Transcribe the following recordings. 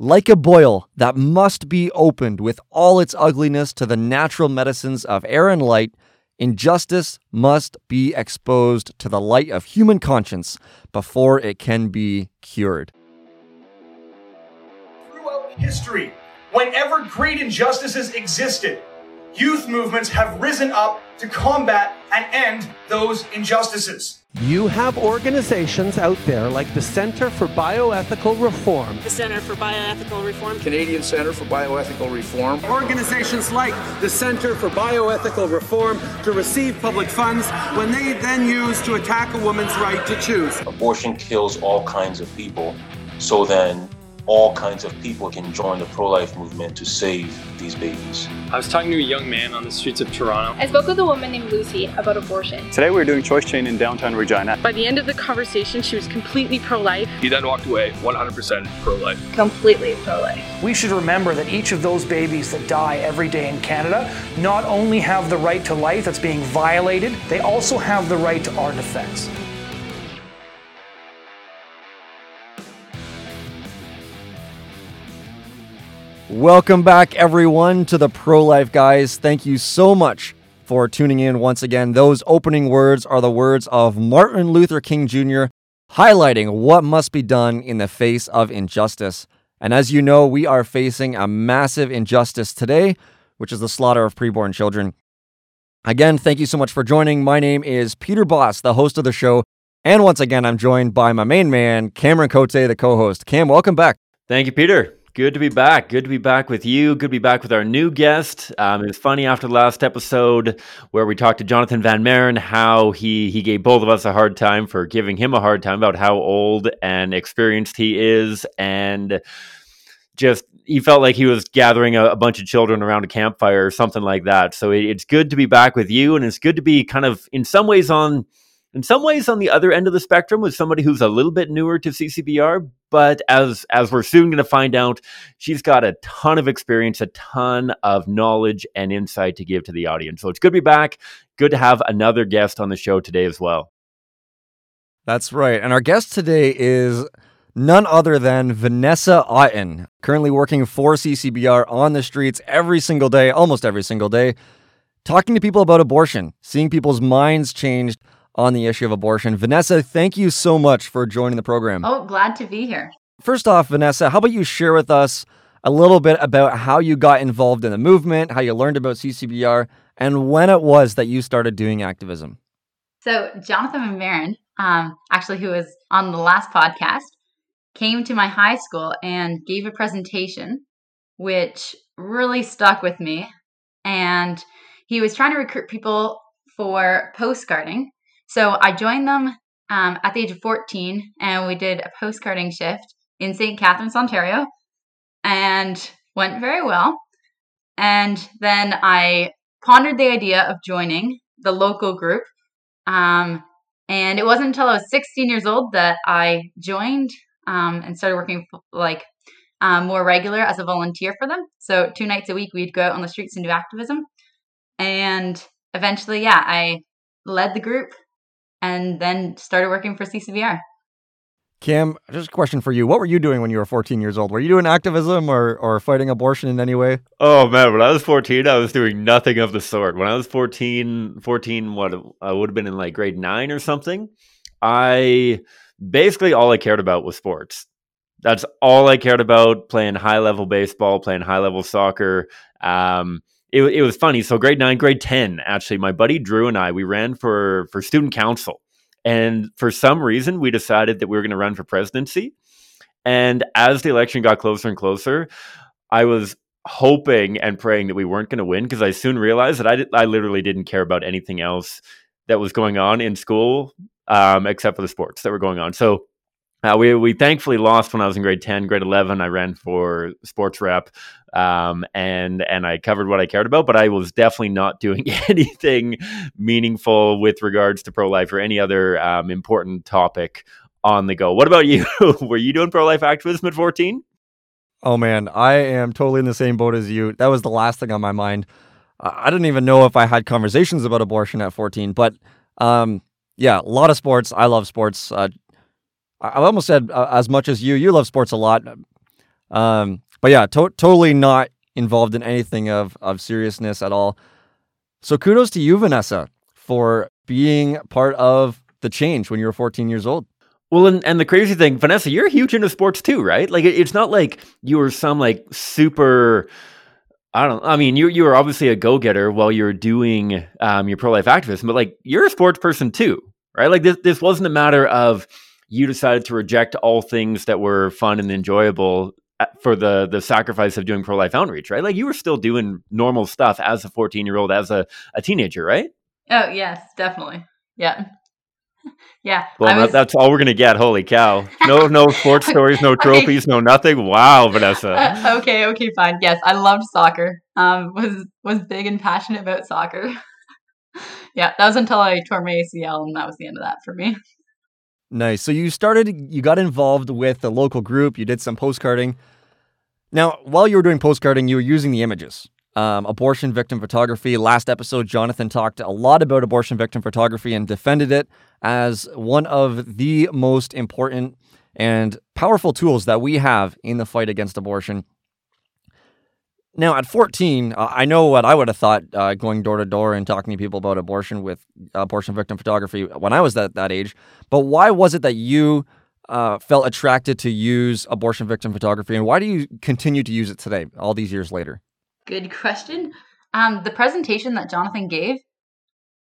Like a boil that must be opened with all its ugliness to the natural medicines of air and light, injustice must be exposed to the light of human conscience before it can be cured. Throughout history, whenever great injustices existed, youth movements have risen up to combat and end those injustices. You have organizations out there like the Center for Bioethical Reform, the Center for Bioethical Reform, Canadian Center for Bioethical Reform, organizations like the Center for Bioethical Reform to receive public funds when they then use to attack a woman's right to choose. Abortion kills all kinds of people, so then all kinds of people can join the pro life movement to save these babies. I was talking to a young man on the streets of Toronto. I spoke with a woman named Lucy about abortion. Today we were doing Choice Chain in downtown Regina. By the end of the conversation, she was completely pro life. He then walked away 100% pro life. Completely pro life. We should remember that each of those babies that die every day in Canada not only have the right to life that's being violated, they also have the right to our defense. Welcome back, everyone, to the Pro Life Guys. Thank you so much for tuning in once again. Those opening words are the words of Martin Luther King Jr., highlighting what must be done in the face of injustice. And as you know, we are facing a massive injustice today, which is the slaughter of preborn children. Again, thank you so much for joining. My name is Peter Boss, the host of the show. And once again, I'm joined by my main man, Cameron Cote, the co host. Cam, welcome back. Thank you, Peter. Good to be back. Good to be back with you. Good to be back with our new guest. Um, it was funny after the last episode where we talked to Jonathan Van Maren how he he gave both of us a hard time for giving him a hard time about how old and experienced he is, and just he felt like he was gathering a, a bunch of children around a campfire or something like that. So it, it's good to be back with you, and it's good to be kind of in some ways on in some ways on the other end of the spectrum with somebody who's a little bit newer to CCBR, but as as we're soon going to find out, she's got a ton of experience, a ton of knowledge and insight to give to the audience. So it's good to be back. Good to have another guest on the show today as well. That's right. And our guest today is none other than Vanessa Otten, currently working for CCBR on the streets every single day, almost every single day, talking to people about abortion, seeing people's minds changed on the issue of abortion. Vanessa, thank you so much for joining the program. Oh, glad to be here. First off, Vanessa, how about you share with us a little bit about how you got involved in the movement, how you learned about CCBR, and when it was that you started doing activism? So, Jonathan Van Maren, um, actually, who was on the last podcast, came to my high school and gave a presentation, which really stuck with me. And he was trying to recruit people for postcarding so I joined them um, at the age of 14, and we did a postcarding shift in St. Catharines, Ontario, and went very well. And then I pondered the idea of joining the local group. Um, and it wasn't until I was 16 years old that I joined um, and started working like um, more regular as a volunteer for them. So two nights a week, we'd go out on the streets and do activism. And eventually, yeah, I led the group and then started working for CCBR. Cam, just a question for you. What were you doing when you were 14 years old? Were you doing activism or, or fighting abortion in any way? Oh, man. When I was 14, I was doing nothing of the sort. When I was 14, 14, what, I would have been in like grade nine or something. I basically all I cared about was sports. That's all I cared about playing high level baseball, playing high level soccer. Um, it, it was funny. So grade nine, grade 10, actually, my buddy Drew and I, we ran for, for student council. And for some reason, we decided that we were going to run for presidency. And as the election got closer and closer, I was hoping and praying that we weren't going to win because I soon realized that I, did, I literally didn't care about anything else that was going on in school um, except for the sports that were going on. So uh, we we thankfully lost when I was in grade ten, grade eleven. I ran for sports rep, um, and and I covered what I cared about, but I was definitely not doing anything meaningful with regards to pro life or any other um, important topic on the go. What about you? Were you doing pro life activism at fourteen? Oh man, I am totally in the same boat as you. That was the last thing on my mind. I didn't even know if I had conversations about abortion at fourteen, but um, yeah, a lot of sports. I love sports. Uh, I almost said uh, as much as you. You love sports a lot. Um, but yeah, to- totally not involved in anything of of seriousness at all. So kudos to you, Vanessa, for being part of the change when you were 14 years old. Well, and, and the crazy thing, Vanessa, you're huge into sports too, right? Like it, it's not like you were some like super. I don't. I mean, you you were obviously a go getter while you're doing um, your pro life activism, but like you're a sports person too, right? Like this this wasn't a matter of you decided to reject all things that were fun and enjoyable uh, for the the sacrifice of doing pro life outreach, right? Like you were still doing normal stuff as a 14 year old, as a, a teenager, right? Oh yes, definitely. Yeah. Yeah. Well, was... that's all we're gonna get. Holy cow! No, no sports stories, no trophies, okay. no nothing. Wow, Vanessa. Uh, okay, okay, fine. Yes, I loved soccer. Um, was was big and passionate about soccer. yeah, that was until I tore my ACL, and that was the end of that for me. Nice. So you started, you got involved with the local group. You did some postcarding. Now, while you were doing postcarding, you were using the images um, abortion victim photography. Last episode, Jonathan talked a lot about abortion victim photography and defended it as one of the most important and powerful tools that we have in the fight against abortion. Now, at 14, uh, I know what I would have thought uh, going door to door and talking to people about abortion with abortion victim photography when I was that, that age. But why was it that you uh, felt attracted to use abortion victim photography, and why do you continue to use it today, all these years later? Good question. Um, the presentation that Jonathan gave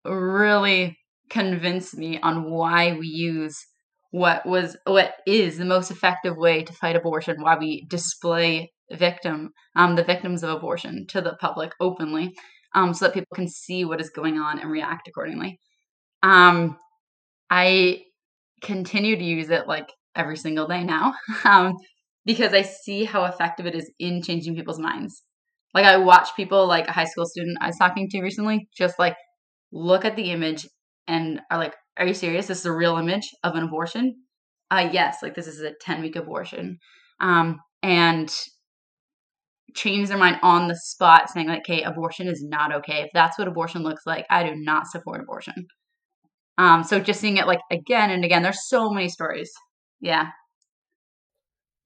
really convinced me on why we use what was what is the most effective way to fight abortion. Why we display victim, um, the victims of abortion, to the public openly, um, so that people can see what is going on and react accordingly. Um, I continue to use it like every single day now, um, because I see how effective it is in changing people's minds. Like I watch people like a high school student I was talking to recently just like look at the image and are like, Are you serious? This is a real image of an abortion? Uh yes, like this is a 10 week abortion. Um and change their mind on the spot saying like, okay, abortion is not okay. If that's what abortion looks like, I do not support abortion. Um, so just seeing it like again and again, there's so many stories. Yeah.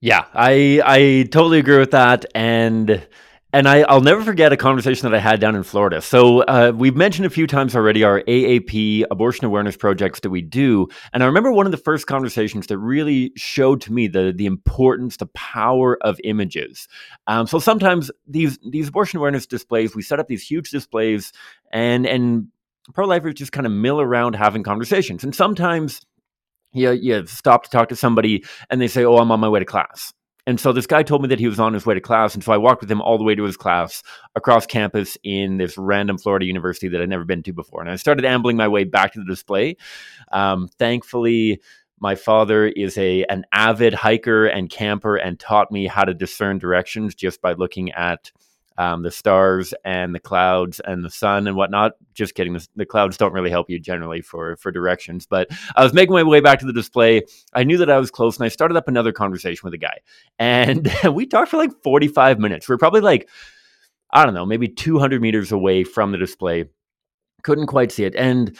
Yeah, I I totally agree with that. And and I, will never forget a conversation that I had down in Florida. So uh, we've mentioned a few times already our AAP abortion awareness projects that we do, and I remember one of the first conversations that really showed to me the the importance, the power of images. Um, so sometimes these these abortion awareness displays, we set up these huge displays, and and pro lifers just kind of mill around having conversations, and sometimes you, you stop to talk to somebody and they say, Oh, I'm on my way to class. And so this guy told me that he was on his way to class. And so I walked with him all the way to his class across campus in this random Florida university that I'd never been to before. And I started ambling my way back to the display. Um, thankfully, my father is a an avid hiker and camper and taught me how to discern directions just by looking at um, the stars and the clouds and the sun and whatnot. Just kidding. The, the, clouds don't really help you generally for for directions. But I was making my way back to the display. I knew that I was close, and I started up another conversation with a guy, and we talked for like forty five minutes. We are probably like I don't know, maybe two hundred meters away from the display. Couldn't quite see it, and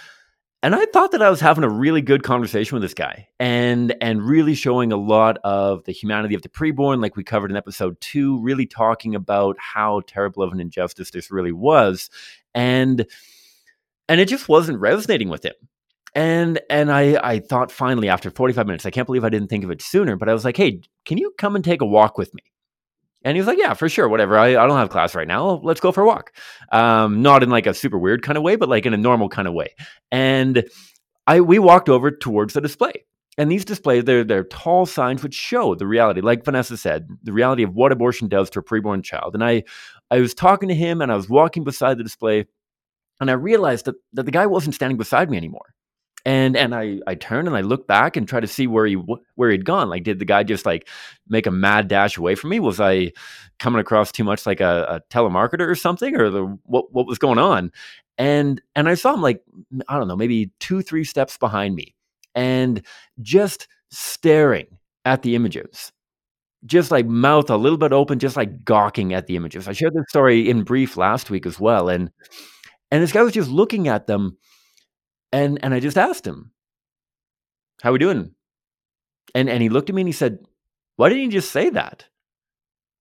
and I thought that I was having a really good conversation with this guy and and really showing a lot of the humanity of the preborn like we covered in episode 2 really talking about how terrible of an injustice this really was. And and it just wasn't resonating with him. And and I I thought finally after 45 minutes I can't believe I didn't think of it sooner but I was like hey can you come and take a walk with me and he was like, yeah, for sure, whatever. I, I don't have class right now. Let's go for a walk. Um, not in like a super weird kind of way, but like in a normal kind of way. And I we walked over towards the display. And these displays, they're, they're tall signs which show the reality, like Vanessa said, the reality of what abortion does to a preborn child. And I, I was talking to him and I was walking beside the display and I realized that, that the guy wasn't standing beside me anymore and and I I turn and I look back and try to see where he where he'd gone. Like, did the guy just like make a mad dash away from me? Was I coming across too much like a, a telemarketer or something, or the what what was going on? And and I saw him like I don't know, maybe two three steps behind me, and just staring at the images just like mouth a little bit open, just like gawking at the images. I shared this story in brief last week as well, and and this guy was just looking at them and and I just asked him, "How we doing?" And and he looked at me and he said, "Why didn't you just say that?"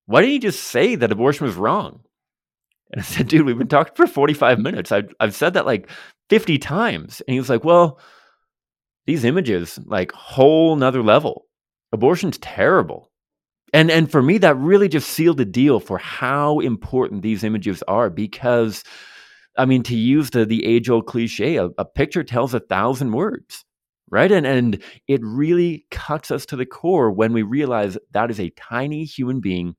why didn't you just say that abortion was wrong? And I said, dude, we've been talking for 45 minutes. I've, I've said that like 50 times. And he was like, well, these images, like whole nother level. Abortion's terrible. And and for me, that really just sealed the deal for how important these images are because I mean, to use the the age old cliche, a, a picture tells a thousand words right? And and it really cuts us to the core when we realize that is a tiny human being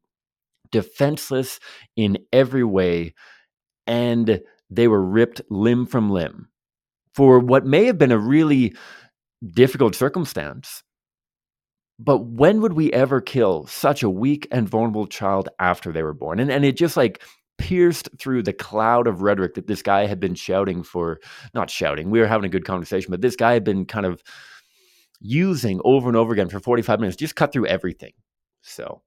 defenseless in every way and they were ripped limb from limb for what may have been a really difficult circumstance. But when would we ever kill such a weak and vulnerable child after they were born? And and it just like pierced through the cloud of rhetoric that this guy had been shouting for not shouting we were having a good conversation but this guy had been kind of using over and over again for 45 minutes just cut through everything. So.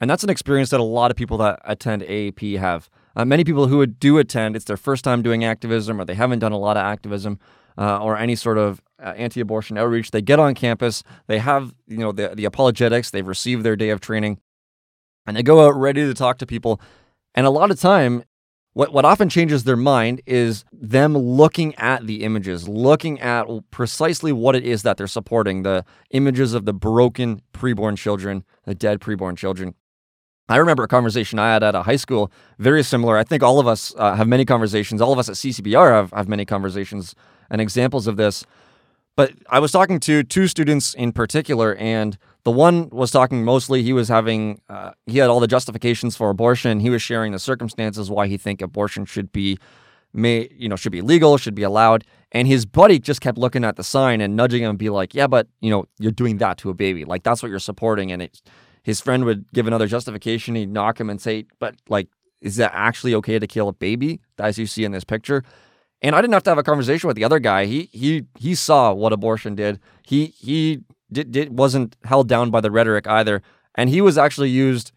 And that's an experience that a lot of people that attend AAP have. Uh, many people who do attend it's their first time doing activism or they haven't done a lot of activism uh, or any sort of uh, anti-abortion outreach they get on campus they have you know the, the apologetics they've received their day of training and they go out ready to talk to people and a lot of time, what, what often changes their mind is them looking at the images, looking at precisely what it is that they're supporting the images of the broken preborn children, the dead preborn children. I remember a conversation I had at a high school, very similar. I think all of us uh, have many conversations. All of us at CCBR have, have many conversations and examples of this. But I was talking to two students in particular, and the one was talking mostly, he was having, uh, he had all the justifications for abortion. He was sharing the circumstances why he think abortion should be, may, you know, should be legal, should be allowed. And his buddy just kept looking at the sign and nudging him and be like, yeah, but, you know, you're doing that to a baby. Like, that's what you're supporting. And it, his friend would give another justification. He'd knock him and say, but like, is that actually okay to kill a baby, as you see in this picture? And I didn't have to have a conversation with the other guy. He he he saw what abortion did. He he did, did wasn't held down by the rhetoric either, and he was actually used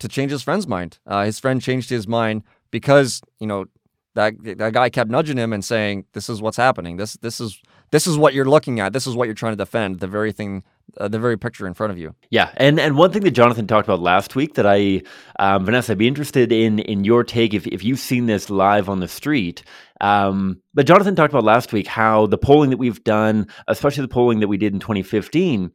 to change his friend's mind. Uh, his friend changed his mind because you know that that guy kept nudging him and saying, "This is what's happening. This this is this is what you're looking at. This is what you're trying to defend. The very thing, uh, the very picture in front of you." Yeah, and and one thing that Jonathan talked about last week that I, um, Vanessa, I'd be interested in in your take if if you've seen this live on the street. Um, but Jonathan talked about last week how the polling that we've done, especially the polling that we did in 2015,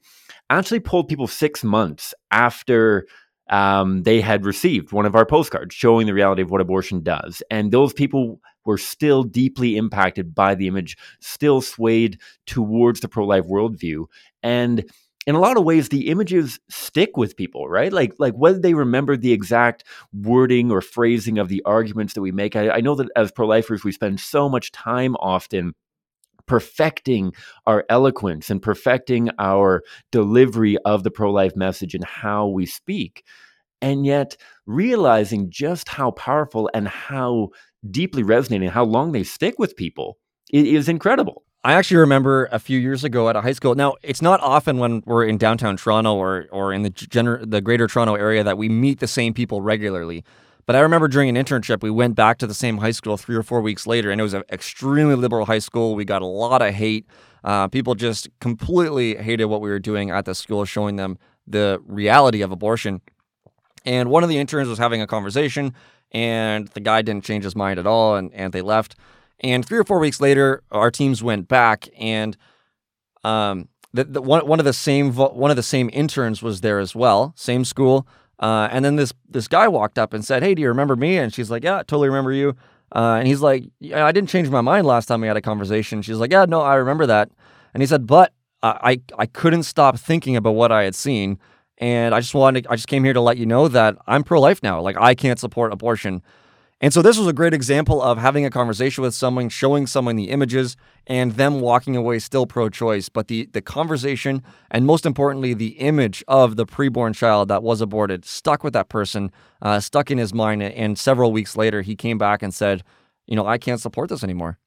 actually polled people six months after um, they had received one of our postcards showing the reality of what abortion does. And those people were still deeply impacted by the image, still swayed towards the pro life worldview. And in a lot of ways the images stick with people right like like whether they remember the exact wording or phrasing of the arguments that we make i, I know that as pro-lifers we spend so much time often perfecting our eloquence and perfecting our delivery of the pro-life message and how we speak and yet realizing just how powerful and how deeply resonating how long they stick with people is incredible I actually remember a few years ago at a high school. Now, it's not often when we're in downtown Toronto or or in the gener- the greater Toronto area that we meet the same people regularly. But I remember during an internship, we went back to the same high school three or four weeks later, and it was an extremely liberal high school. We got a lot of hate. Uh, people just completely hated what we were doing at the school, showing them the reality of abortion. And one of the interns was having a conversation, and the guy didn't change his mind at all, and, and they left. And three or four weeks later, our teams went back, and um, the, the one one of the same one of the same interns was there as well, same school. Uh, and then this this guy walked up and said, "Hey, do you remember me?" And she's like, "Yeah, totally remember you." Uh, and he's like, yeah, "I didn't change my mind last time we had a conversation." She's like, "Yeah, no, I remember that." And he said, "But I I couldn't stop thinking about what I had seen." And I just wanted, I just came here to let you know that I'm pro life now. Like, I can't support abortion. And so this was a great example of having a conversation with someone, showing someone the images, and them walking away still pro-choice. But the the conversation and most importantly, the image of the preborn child that was aborted stuck with that person, uh, stuck in his mind. And several weeks later, he came back and said, "You know, I can't support this anymore."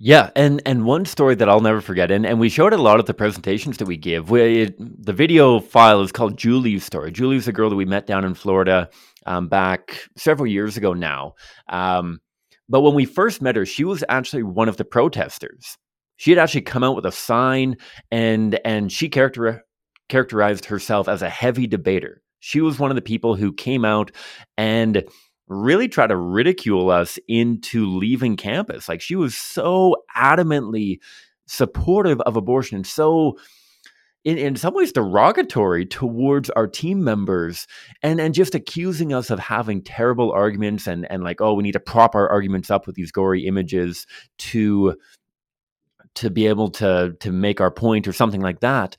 Yeah, and and one story that I'll never forget, and, and we showed a lot of the presentations that we give. We, it, the video file is called Julie's story. Julie's a girl that we met down in Florida um, back several years ago now. Um, but when we first met her, she was actually one of the protesters. She had actually come out with a sign, and and she character, characterized herself as a heavy debater. She was one of the people who came out and really try to ridicule us into leaving campus. Like she was so adamantly supportive of abortion and so in, in some ways derogatory towards our team members and and just accusing us of having terrible arguments and and like oh we need to prop our arguments up with these gory images to to be able to to make our point or something like that.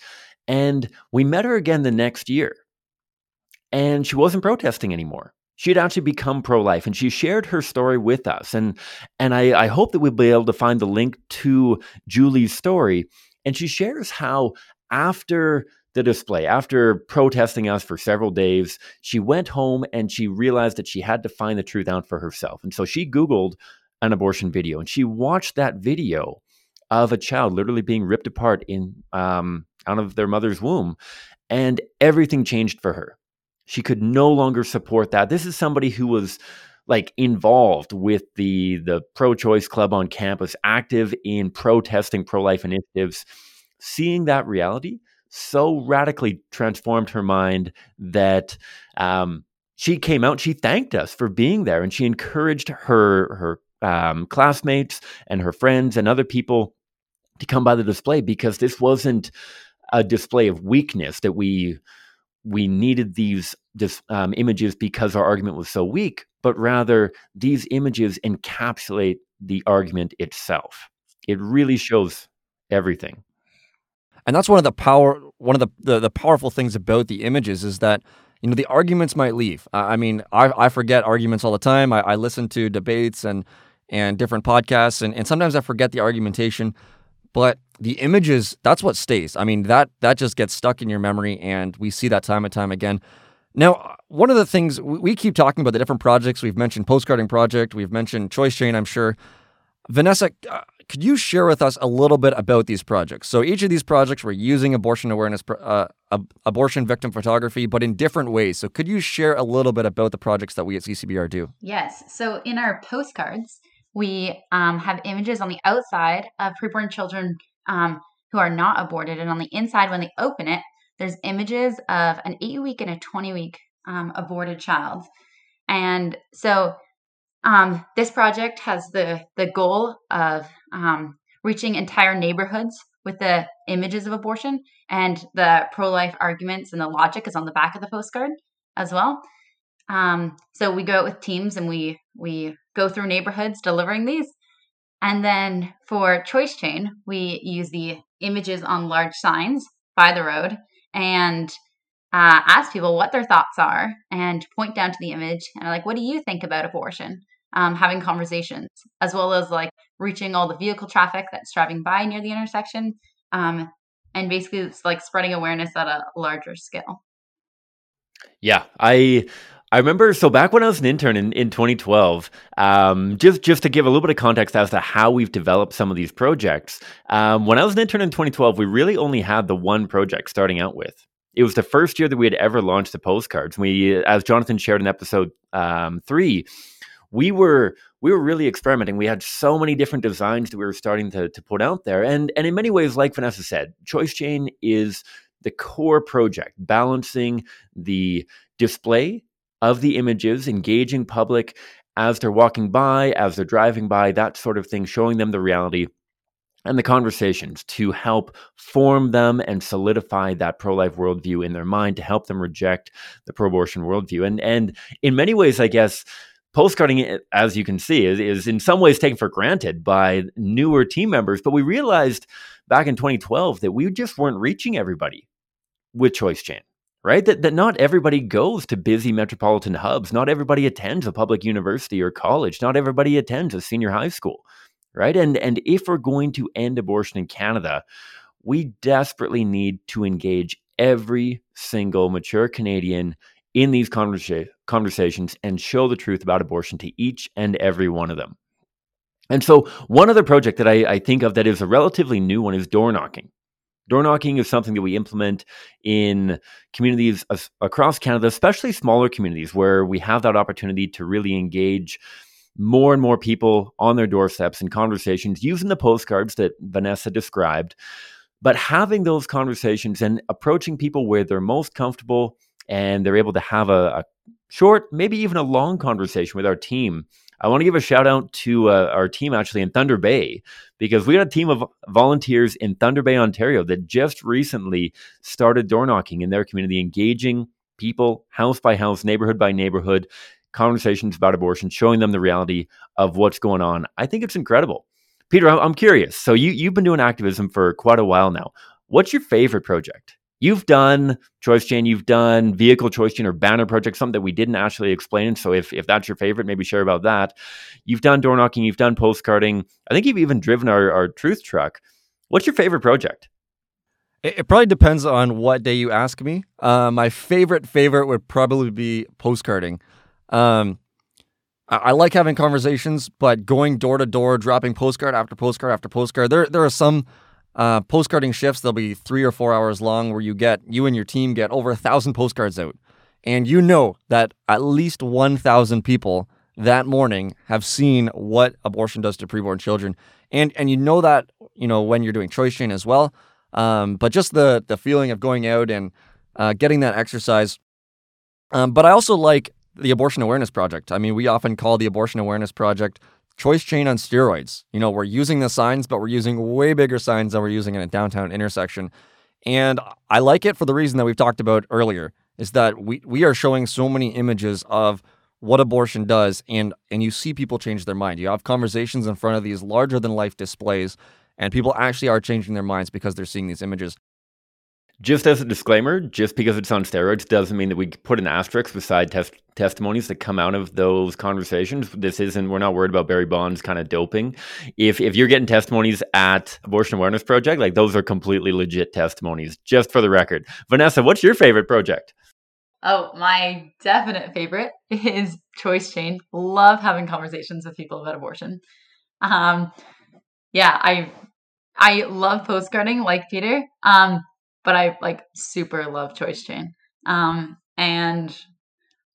And we met her again the next year. And she wasn't protesting anymore she had actually become pro-life and she shared her story with us and and I, I hope that we'll be able to find the link to julie's story and she shares how after the display, after protesting us for several days, she went home and she realized that she had to find the truth out for herself. And so she Googled an abortion video and she watched that video of a child literally being ripped apart in um, out of their mother's womb. And everything changed for her. She could no longer support that. This is somebody who was like involved with the the pro-choice club on campus, active in protesting pro-life initiatives seeing that reality so radically transformed her mind that um, she came out. She thanked us for being there, and she encouraged her her um, classmates and her friends and other people to come by the display because this wasn't a display of weakness that we we needed these this, um, images because our argument was so weak, but rather these images encapsulate the argument itself. It really shows everything. And that's one of the power one of the, the, the powerful things about the images is that you know the arguments might leave. I mean i, I forget arguments all the time. I, I listen to debates and and different podcasts and, and sometimes i forget the argumentation but the images that's what stays i mean that that just gets stuck in your memory and we see that time and time again now one of the things we keep talking about the different projects we've mentioned postcarding project we've mentioned choice chain i'm sure vanessa uh, could you share with us a little bit about these projects? So each of these projects were using abortion awareness, uh, abortion victim photography, but in different ways. So could you share a little bit about the projects that we at CCBR do? Yes. So in our postcards, we um, have images on the outside of preborn children um, who are not aborted, and on the inside, when they open it, there's images of an eight week and a 20 week um, aborted child. And so um, this project has the the goal of um, reaching entire neighborhoods with the images of abortion, and the pro life arguments and the logic is on the back of the postcard as well. Um, so we go out with teams and we we go through neighborhoods delivering these, and then for Choice Chain we use the images on large signs by the road and uh, ask people what their thoughts are and point down to the image and like, what do you think about abortion? Um, having conversations, as well as like reaching all the vehicle traffic that's driving by near the intersection, um, and basically it's like spreading awareness at a larger scale. Yeah, I I remember so back when I was an intern in, in 2012, um, just just to give a little bit of context as to how we've developed some of these projects. Um, when I was an intern in 2012, we really only had the one project starting out with. It was the first year that we had ever launched the postcards. We, as Jonathan shared in episode um, three, we were we were really experimenting. We had so many different designs that we were starting to, to put out there. And and in many ways, like Vanessa said, Choice Chain is the core project, balancing the display of the images, engaging public as they're walking by, as they're driving by, that sort of thing, showing them the reality and the conversations to help form them and solidify that pro-life worldview in their mind to help them reject the pro-abortion worldview and and in many ways i guess postcarding, as you can see, is, is in some ways taken for granted by newer team members. But we realized back in 2012 that we just weren't reaching everybody with Choice Chain, right? That, that not everybody goes to busy metropolitan hubs. Not everybody attends a public university or college. Not everybody attends a senior high school, right? And, and if we're going to end abortion in Canada, we desperately need to engage every single mature Canadian in these conversa- conversations and show the truth about abortion to each and every one of them. And so, one other project that I, I think of that is a relatively new one is door knocking. Door knocking is something that we implement in communities across Canada, especially smaller communities where we have that opportunity to really engage more and more people on their doorsteps in conversations using the postcards that Vanessa described. But having those conversations and approaching people where they're most comfortable and they're able to have a, a short, maybe even a long conversation with our team. I want to give a shout out to uh, our team actually in Thunder Bay because we got a team of volunteers in Thunder Bay, Ontario that just recently started door knocking in their community, engaging people house by house, neighborhood by neighborhood, conversations about abortion, showing them the reality of what's going on. I think it's incredible. Peter, I'm curious. So you you've been doing activism for quite a while now. What's your favorite project? You've done Choice Chain, you've done Vehicle Choice Chain or Banner Project, something that we didn't actually explain. So if, if that's your favorite, maybe share about that. You've done door knocking, you've done postcarding. I think you've even driven our, our truth truck. What's your favorite project? It, it probably depends on what day you ask me. Uh, my favorite favorite would probably be postcarding. Um, I, I like having conversations, but going door to door, dropping postcard after postcard after postcard. There there are some uh, postcarding shifts. They'll be three or four hours long, where you get you and your team get over a thousand postcards out, and you know that at least one thousand people that morning have seen what abortion does to preborn children, and and you know that you know when you're doing choice chain as well. Um, but just the the feeling of going out and uh, getting that exercise. Um, but I also like the Abortion Awareness Project. I mean, we often call the Abortion Awareness Project choice chain on steroids. You know, we're using the signs, but we're using way bigger signs than we're using in a downtown intersection. And I like it for the reason that we've talked about earlier is that we, we are showing so many images of what abortion does and and you see people change their mind. You have conversations in front of these larger than life displays and people actually are changing their minds because they're seeing these images. Just as a disclaimer, just because it's on steroids doesn't mean that we put an asterisk beside test testimonies that come out of those conversations. This isn't, we're not worried about Barry Bonds kind of doping. If, if you're getting testimonies at Abortion Awareness Project, like those are completely legit testimonies, just for the record. Vanessa, what's your favorite project? Oh, my definite favorite is Choice Chain. Love having conversations with people about abortion. Um, yeah, I I love postcarding like Peter. Um, but I like super love Choice Chain. Um, and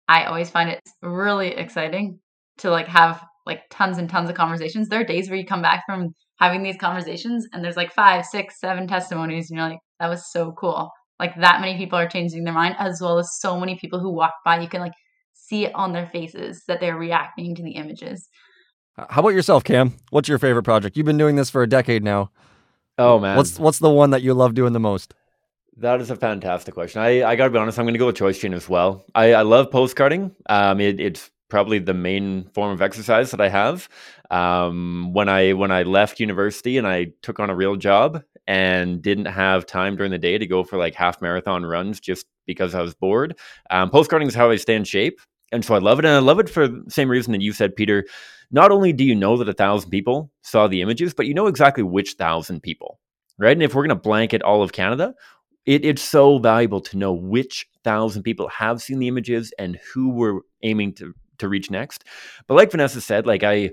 I always find it really exciting to like have like tons and tons of conversations. There are days where you come back from having these conversations and there's like five, six, seven testimonies, and you're like, that was so cool. Like that many people are changing their mind, as well as so many people who walk by. You can like see it on their faces that they're reacting to the images. How about yourself, Cam? What's your favorite project? You've been doing this for a decade now. Oh man, what's what's the one that you love doing the most? That is a fantastic question. I, I got to be honest, I'm going to go with choice chain as well. I, I love postcarding. Um, it, it's probably the main form of exercise that I have. Um, when I when I left university and I took on a real job and didn't have time during the day to go for like half marathon runs just because I was bored, um, postcarding is how I stay in shape, and so I love it. And I love it for the same reason that you said, Peter. Not only do you know that a thousand people saw the images, but you know exactly which thousand people right? And if we're going to blanket all of Canada, it, it's so valuable to know which thousand people have seen the images and who we're aiming to to reach next. But like Vanessa said, like I,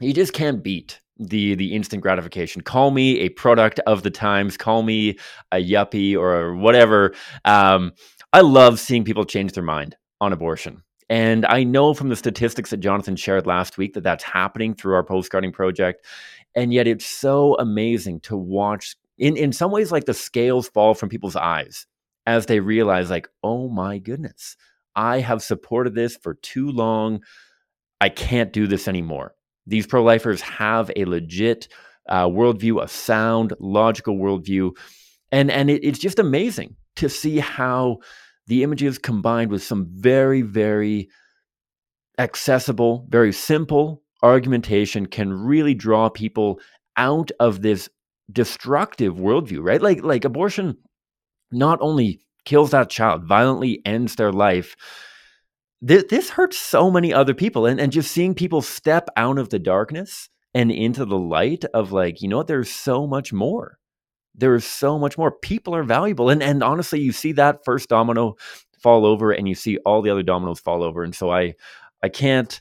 you just can't beat the the instant gratification. Call me a product of the times. Call me a yuppie or whatever. Um, I love seeing people change their mind on abortion. And I know from the statistics that Jonathan shared last week that that's happening through our postcarding project. And yet it's so amazing to watch in in some ways like the scales fall from people's eyes as they realize like oh my goodness i have supported this for too long. I can't do this anymore. These pro-lifers have a legit uh, worldview a sound logical worldview and and it, it's just amazing to see how the images combined with some very very accessible very simple argumentation can really draw people out of this destructive worldview, right? Like like abortion not only kills that child, violently ends their life. This, this hurts so many other people, and and just seeing people step out of the darkness and into the light of like you know what, there's so much more. There is so much more. People are valuable, and and honestly, you see that first domino fall over, and you see all the other dominoes fall over, and so I I can't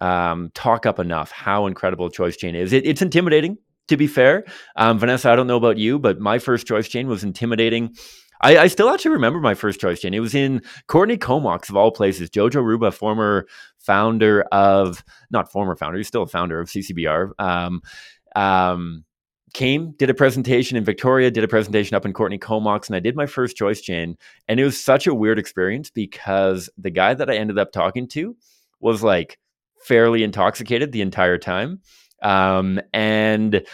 um, talk up enough how incredible Choice Chain is. It, it's intimidating to be fair. Um, Vanessa, I don't know about you, but my first choice chain was intimidating. I, I, still actually remember my first choice chain. It was in Courtenay Comox, of all places. Jojo Ruba, former founder of, not former founder, he's still a founder of CCBR. Um, um, came, did a presentation in Victoria, did a presentation up in Courtenay Comox, and I did my first choice chain. And it was such a weird experience because the guy that I ended up talking to was like fairly intoxicated the entire time. Um, and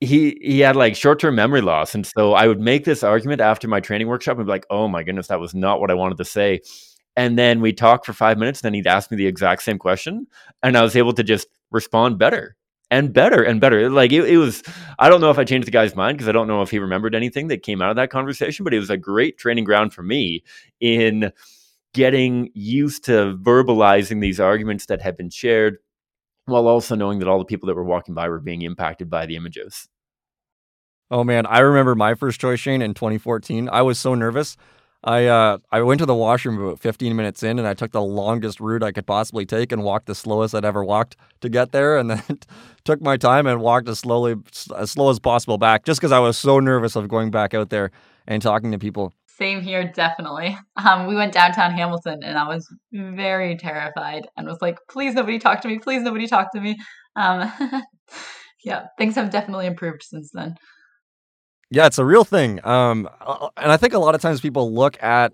he he had like short-term memory loss. And so I would make this argument after my training workshop and be like, oh my goodness, that was not what I wanted to say. And then we talked for five minutes, and then he'd ask me the exact same question, and I was able to just respond better and better and better. Like it, it was, I don't know if I changed the guy's mind because I don't know if he remembered anything that came out of that conversation, but it was a great training ground for me in getting used to verbalizing these arguments that had been shared while also knowing that all the people that were walking by were being impacted by the images. Oh man, I remember my first choice chain in 2014. I was so nervous. I uh, I went to the washroom about 15 minutes in, and I took the longest route I could possibly take, and walked the slowest I'd ever walked to get there, and then took my time and walked as slowly as slow as possible back, just because I was so nervous of going back out there and talking to people. Same here, definitely. Um, we went downtown Hamilton, and I was very terrified, and was like, "Please, nobody talk to me! Please, nobody talk to me!" Um, yeah, things have definitely improved since then. Yeah, it's a real thing. Um, and I think a lot of times people look at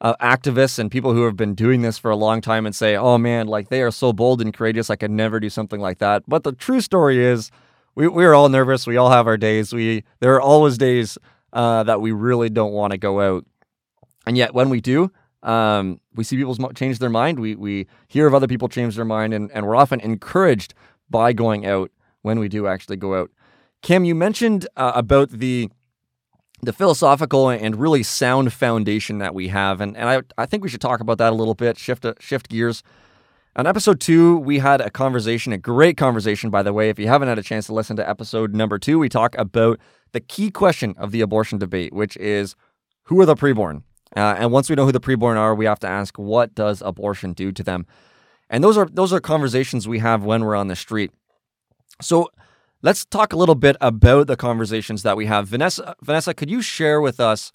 uh, activists and people who have been doing this for a long time and say, "Oh man, like they are so bold and courageous. I could never do something like that." But the true story is, we we're all nervous. We all have our days. We there are always days uh, that we really don't want to go out, and yet when we do, um, we see people change their mind. We we hear of other people change their mind, and and we're often encouraged by going out when we do actually go out. Cam, you mentioned uh, about the the philosophical and really sound foundation that we have. And, and I, I think we should talk about that a little bit, shift, uh, shift gears. On episode two, we had a conversation, a great conversation, by the way. If you haven't had a chance to listen to episode number two, we talk about the key question of the abortion debate, which is who are the preborn? Uh, and once we know who the preborn are, we have to ask, what does abortion do to them? And those are those are conversations we have when we're on the street. So Let's talk a little bit about the conversations that we have. Vanessa, Vanessa, could you share with us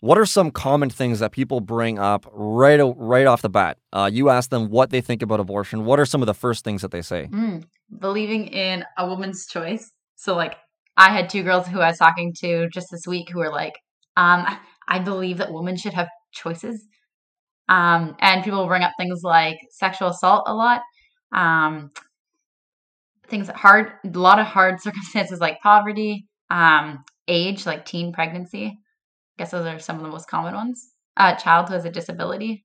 what are some common things that people bring up right right off the bat? Uh, you ask them what they think about abortion. What are some of the first things that they say? Mm, believing in a woman's choice. So, like, I had two girls who I was talking to just this week who were like, um, "I believe that women should have choices." Um, and people bring up things like sexual assault a lot. Um, things hard a lot of hard circumstances like poverty um age like teen pregnancy i guess those are some of the most common ones uh childhood as a disability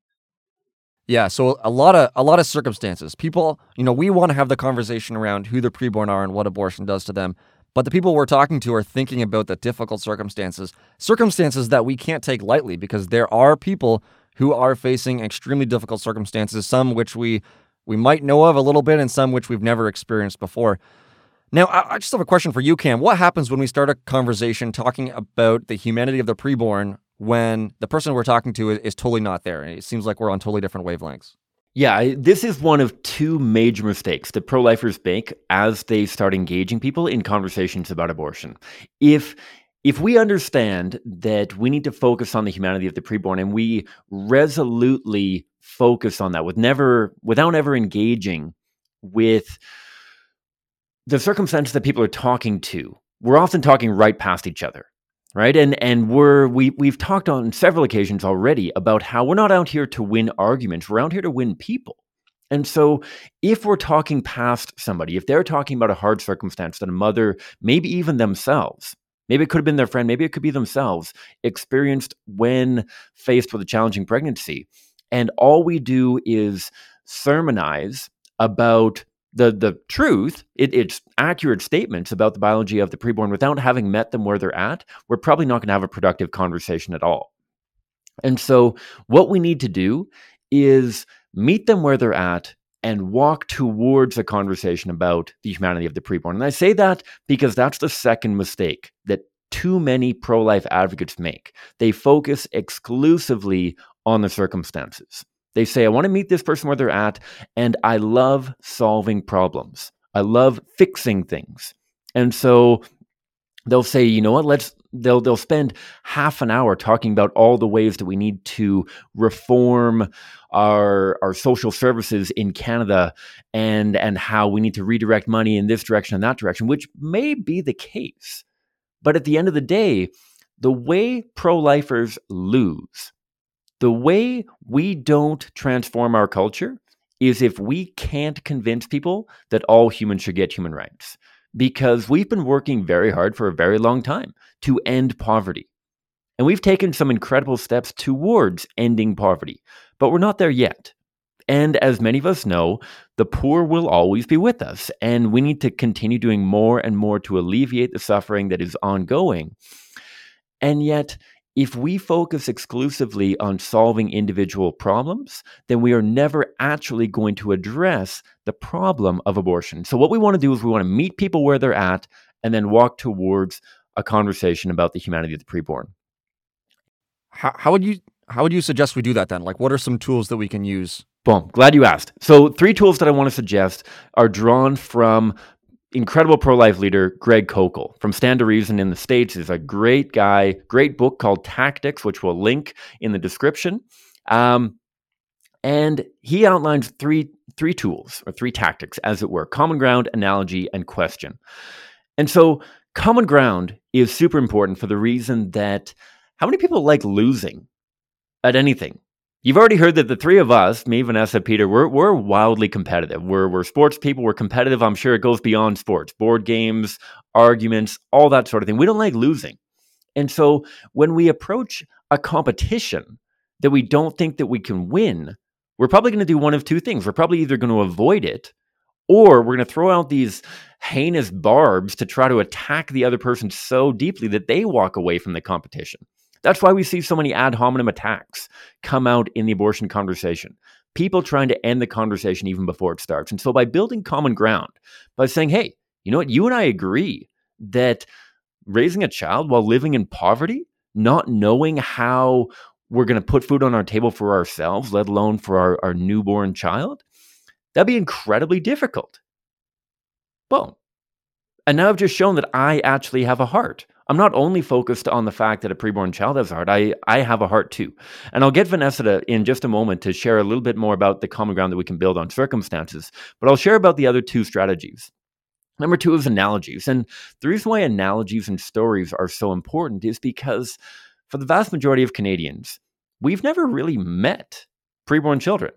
yeah so a lot of a lot of circumstances people you know we want to have the conversation around who the preborn are and what abortion does to them but the people we're talking to are thinking about the difficult circumstances circumstances that we can't take lightly because there are people who are facing extremely difficult circumstances some which we we might know of a little bit and some which we've never experienced before. Now, I, just have a question for you, Cam. What happens when we start a conversation talking about the humanity of the preborn when the person we're talking to is, is totally not there? And it seems like we're on totally different wavelengths. Yeah, this is one of two major mistakes that pro lifers make as they start engaging people in conversations about abortion. If if we understand that we need to focus on the humanity of the preborn and we resolutely focus on that with never without ever engaging with the circumstances that people are talking to we're often talking right past each other right? And and we're we we've talked on several occasions already about how we're not out here to win arguments. We're out here to win people. And so if we're talking past somebody if they're talking about a hard circumstance that a mother maybe even themselves maybe it could have been their friend maybe it could be themselves experienced when faced with a challenging pregnancy and all we do is sermonize about the the truth it, it's accurate statements about the biology of the preborn without having met them where they're at we're probably not going to have a productive conversation at all. And so what we need to do is meet them where they're at and walk towards a conversation about the humanity of the preborn. And i say that because that's the second mistake that too many pro-life advocates make. They focus exclusively on the circumstances. They say, I want to meet this person where they're at, and I love solving problems. I love fixing things. And so they'll say, you know what, let's they'll they'll spend half an hour talking about all the ways that we need to reform our our social services in Canada and and how we need to redirect money in this direction and that direction which may be the case but at the end of the day the way pro-lifers lose the way we don't transform our culture is if we can't convince people that all humans should get human rights because we've been working very hard for a very long time to end poverty. And we've taken some incredible steps towards ending poverty, but we're not there yet. And as many of us know, the poor will always be with us, and we need to continue doing more and more to alleviate the suffering that is ongoing. And yet, if we focus exclusively on solving individual problems, then we are never actually going to address the problem of abortion. So, what we want to do is we want to meet people where they're at and then walk towards a conversation about the humanity of the preborn. How, how would you how would you suggest we do that then? Like, what are some tools that we can use? Boom. Glad you asked. So, three tools that I want to suggest are drawn from incredible pro life leader Greg Koukl from Stand to Reason in the States is a great guy, great book called Tactics, which we'll link in the description. Um, and he outlines three three tools or three tactics, as it were: common ground, analogy, and question. And so, common ground is super important for the reason that how many people like losing at anything? You've already heard that the three of us, me, Vanessa, Peter, we're, we're wildly competitive. We're, we're sports people. We're competitive. I'm sure it goes beyond sports, board games, arguments, all that sort of thing. We don't like losing. And so when we approach a competition that we don't think that we can win, we're probably going to do one of two things. We're probably either going to avoid it or we're going to throw out these heinous barbs to try to attack the other person so deeply that they walk away from the competition. That's why we see so many ad hominem attacks come out in the abortion conversation. People trying to end the conversation even before it starts. And so by building common ground, by saying, hey, you know what, you and I agree that raising a child while living in poverty, not knowing how we're going to put food on our table for ourselves, let alone for our, our newborn child, that'd be incredibly difficult. Boom. And now I've just shown that I actually have a heart. I'm not only focused on the fact that a preborn child has a heart, I, I have a heart too. And I'll get Vanessa to, in just a moment to share a little bit more about the common ground that we can build on circumstances, but I'll share about the other two strategies. Number two is analogies. And the reason why analogies and stories are so important is because for the vast majority of Canadians, we've never really met preborn children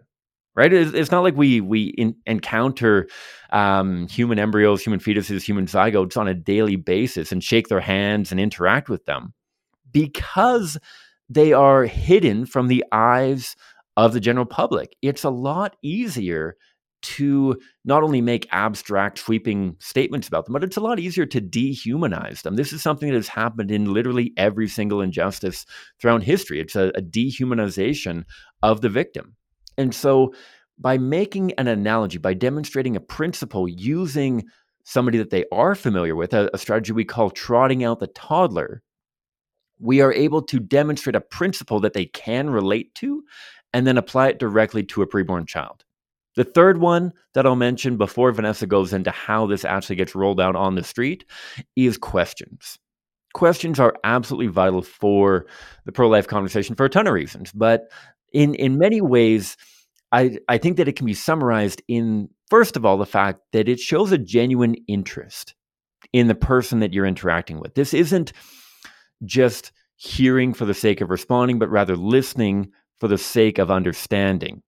right? It's, not like we we in, encounter um, human embryos, human fetuses, human zygotes on a daily basis and shake their hands and interact with them because they are hidden from the eyes of the general public. It's a lot easier to not only make abstract, sweeping statements about them, but it's a lot easier to dehumanize them. This is something that has happened in literally every single injustice throughout history. It's a, a dehumanization of the victim. And so, by making an analogy, by demonstrating a principle using somebody that they are familiar with, a, a, strategy we call trotting out the toddler, we are able to demonstrate a principle that they can relate to and then apply it directly to a preborn child. The third one that I'll mention before Vanessa goes into how this actually gets rolled out on the street is questions. Questions are absolutely vital for the pro life conversation for a ton of reasons, but in in many ways, I I think that it can be summarized in first of all the fact that it shows a genuine interest in the person that you're interacting with. This isn't just hearing for the sake of responding, but rather listening for the sake of understanding.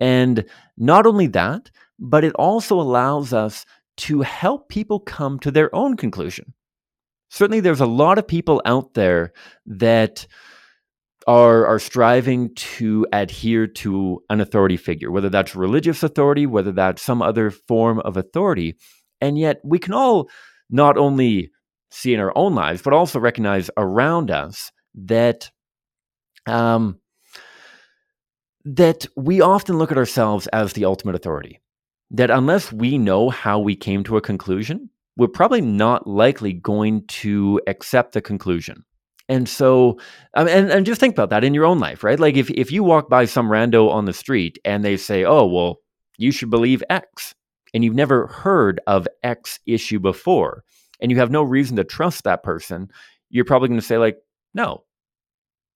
And not only that, but it also allows us to help people come to their own conclusion. Certainly, there's a lot of people out there that are are striving to adhere to an authority figure, whether that's religious authority, whether that's some other form of authority. And yet we can all not only see in our own lives, but also recognize around us that um, that we often look at ourselves as the ultimate authority. That unless we know how we came to a conclusion, we're probably not likely going to accept the conclusion. And so, and, and just think about that in your own life, right? Like if, if you walk by some rando on the street and they say, oh, well, you should believe X, and you've never heard of X issue before, and you have no reason to trust that person, you're probably going to say, like, no,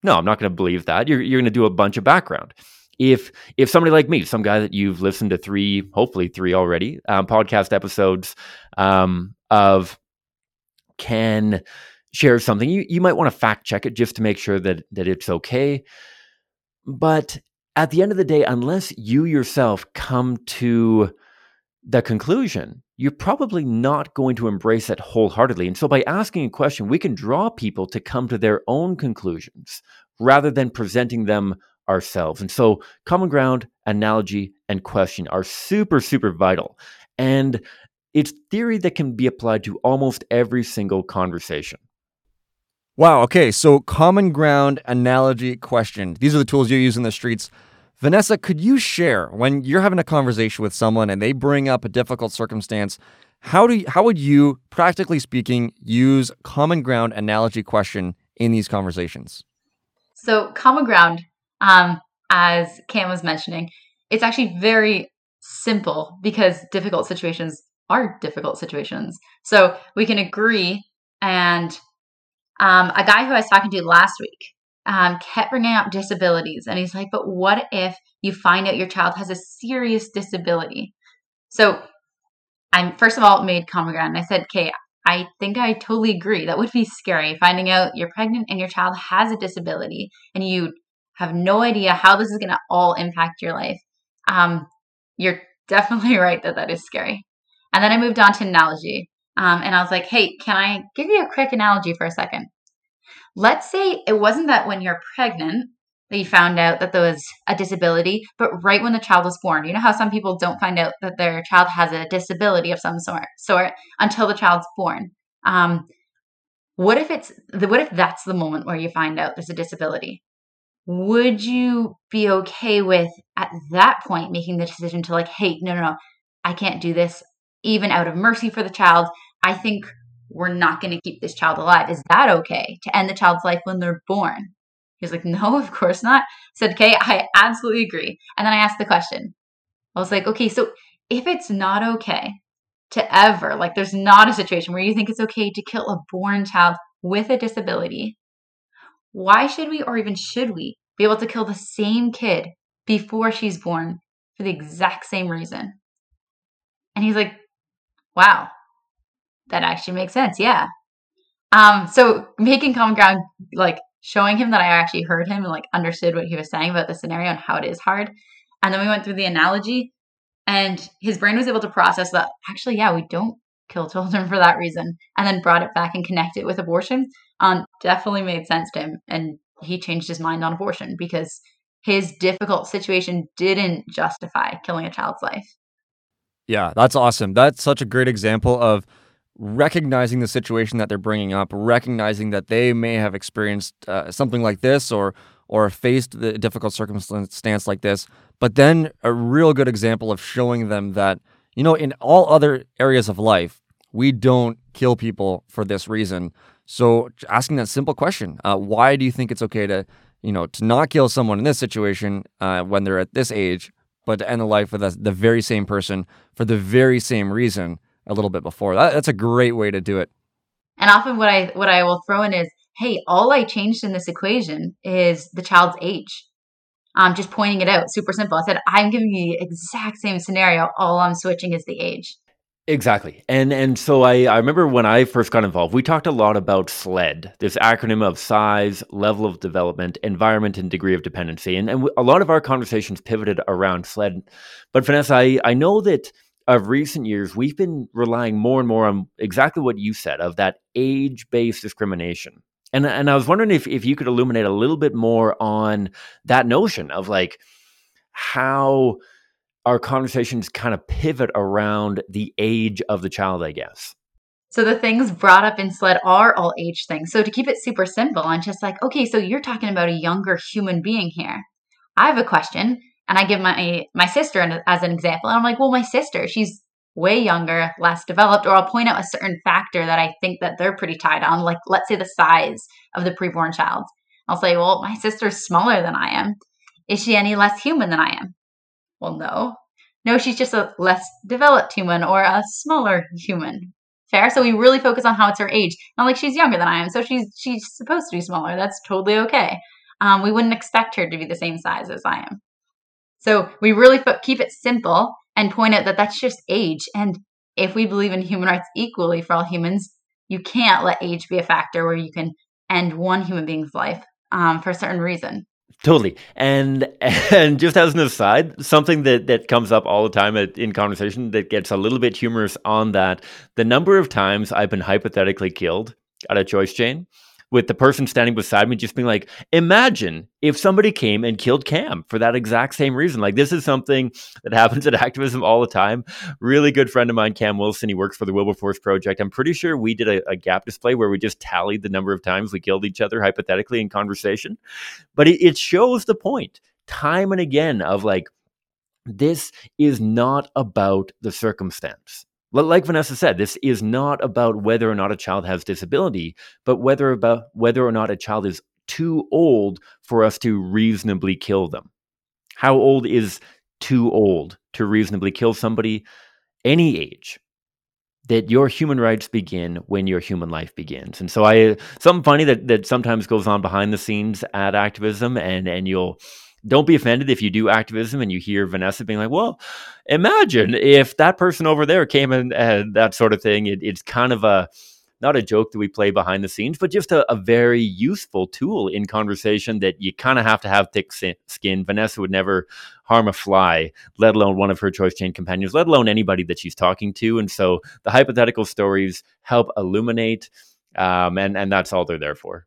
no, I'm not going to believe that. You're, you're going to do a bunch of background. If if somebody like me, some guy that you've listened to three, hopefully three already, um, podcast episodes um, of can share something, you, you might want to fact check it just to make sure that that it's okay. But at the end of the day, unless you yourself come to the conclusion, you're probably not going to embrace it wholeheartedly. And so, by asking a question, we can draw people to come to their own conclusions rather than presenting them ourselves. And so, common ground, analogy, and question are super, super vital. And it's theory that can be applied to almost every single conversation. Wow. Okay. So, common ground, analogy, question. These are the tools you use in the streets. Vanessa, could you share when you're having a conversation with someone and they bring up a difficult circumstance? How do you, how would you, practically speaking, use common ground, analogy, question in these conversations? So, common ground, um, as Cam was mentioning, it's actually very simple because difficult situations are difficult situations. So we can agree and um, a guy who I was talking to last week um, kept bringing up disabilities. And he's like, but what if you find out your child has a serious disability? So I first of all made common ground. And I said, okay, I think I totally agree. That would be scary finding out you're pregnant and your child has a disability and you have no idea how this is going to all impact your life. Um, you're definitely right that that is scary. And then I moved on to analogy. Um, and I was like, hey, can I give you a quick analogy for a second? Let's say it wasn't that when you're pregnant that you found out that there was a disability, but right when the child was born. You know how some people don't find out that their child has a disability of some sort, sort until the child's born. Um, what if it's the, what if that's the moment where you find out there's a disability? Would you be okay with at that point making the decision to like, hey, no, no, no, I can't do this even out of mercy for the child, I think we're not going to keep this child alive. Is that okay to end the child's life when they're born? He's like, no, of course not. I said, okay, I absolutely agree. And then I asked the question. I was like, okay, so if it's not okay to ever, like, there's not a situation where you think it's okay to kill a born child with a disability, why should we, or even should we, be able to kill the same kid before she's born for the exact same reason? And he's like, wow, that actually makes sense. Yeah. Um, so making common ground, like showing him that I actually heard him and like understood what he was saying about the scenario and how it is hard. And then we went through the analogy and his brain was able to process that actually, yeah, we don't kill children for that reason. And then brought it back and connected it with abortion. Um, definitely made sense to him. And he changed his mind on abortion because his difficult situation didn't justify killing a child's life. Yeah, that's awesome. That's such a great example of recognizing the situation that they're bringing up, recognizing that they may have experienced uh, something like this or or faced the difficult circumstance like this, but then a real good example of showing them that you know in all other areas of life we don't kill people for this reason. So asking that simple question, uh, why do you think it's okay to you know to not kill someone in this situation uh, when they're at this age? but to end the life with the very same person for the very same reason a little bit before. That, that's a great way to do it. And often what I what I will throw in is, hey, all I changed in this equation is the child's age. I'm just pointing it out, super simple. I said, I'm giving you the exact same scenario. All I'm switching is the age. Exactly. And and so I, I remember when I first got involved, we talked a lot about SLED, this acronym of size, level of development, environment, and degree of dependency. And, and a lot of our conversations pivoted around SLED. But Vanessa, I, I know that of recent years, we've been relying more and more on exactly what you said of that age based discrimination. And, and I was wondering if, if you could illuminate a little bit more on that notion of like how our conversations kind of pivot around the age of the child, I guess. So the things brought up in SLED are all age things. So to keep it super simple and just like, okay, so you're talking about a younger human being here. I have a question, and I give my my sister as an example. And I'm like, well, my sister, she's way younger, less developed, or I'll point out a certain factor that I think that they're pretty tied on, like let's say the size of the preborn child. I'll say, well, my sister's smaller than I am. Is she any less human than I am? Well, no. No, she's just a less developed human or a smaller human. Fair. So we really focus on how it's her age. Not like she's younger than I am, so she's she's supposed to be smaller. That's totally okay. Um, we wouldn't expect her to be the same size as I am. So we really keep it simple and point out that that's just age. And if we believe in human rights equally for all humans, you can't let age be a factor where you can end one human being's life um, for a certain reason. Totally. And and just as an aside, something that that comes up all the time at, in conversation that gets a little bit humorous on that, the number of times I've been hypothetically killed at a choice chain with the person standing beside me just being like, imagine if somebody came and killed Cam for that exact same reason. Like, this is something that happens at activism all the time. Really good friend of mine, Cam Wilson, he works for the Wilberforce Project. I'm pretty sure we did a, a gap display where we just tallied the number of times we killed each other hypothetically in conversation. But it, it shows the point time and again of like, this is not about the circumstance like Vanessa said, this is not about whether or not a child has disability, but whether about whether or not a child is too old for us to reasonably kill them. How old is too old to reasonably kill somebody? Any age. That your human rights begin when your human life begins. And so I something funny that that sometimes goes on behind the scenes at activism and and you'll don't be offended if you do activism and you hear Vanessa being like, well, imagine if that person over there came and uh, that sort of thing. It, it's kind of a, not a joke that we play behind the scenes, but just a, a very useful tool in conversation that you kind of have to have thick skin. Vanessa would never harm a fly, let alone one of her choice chain companions, let alone anybody that she's talking to. And so the hypothetical stories help illuminate, um, and, and that's all they're there for.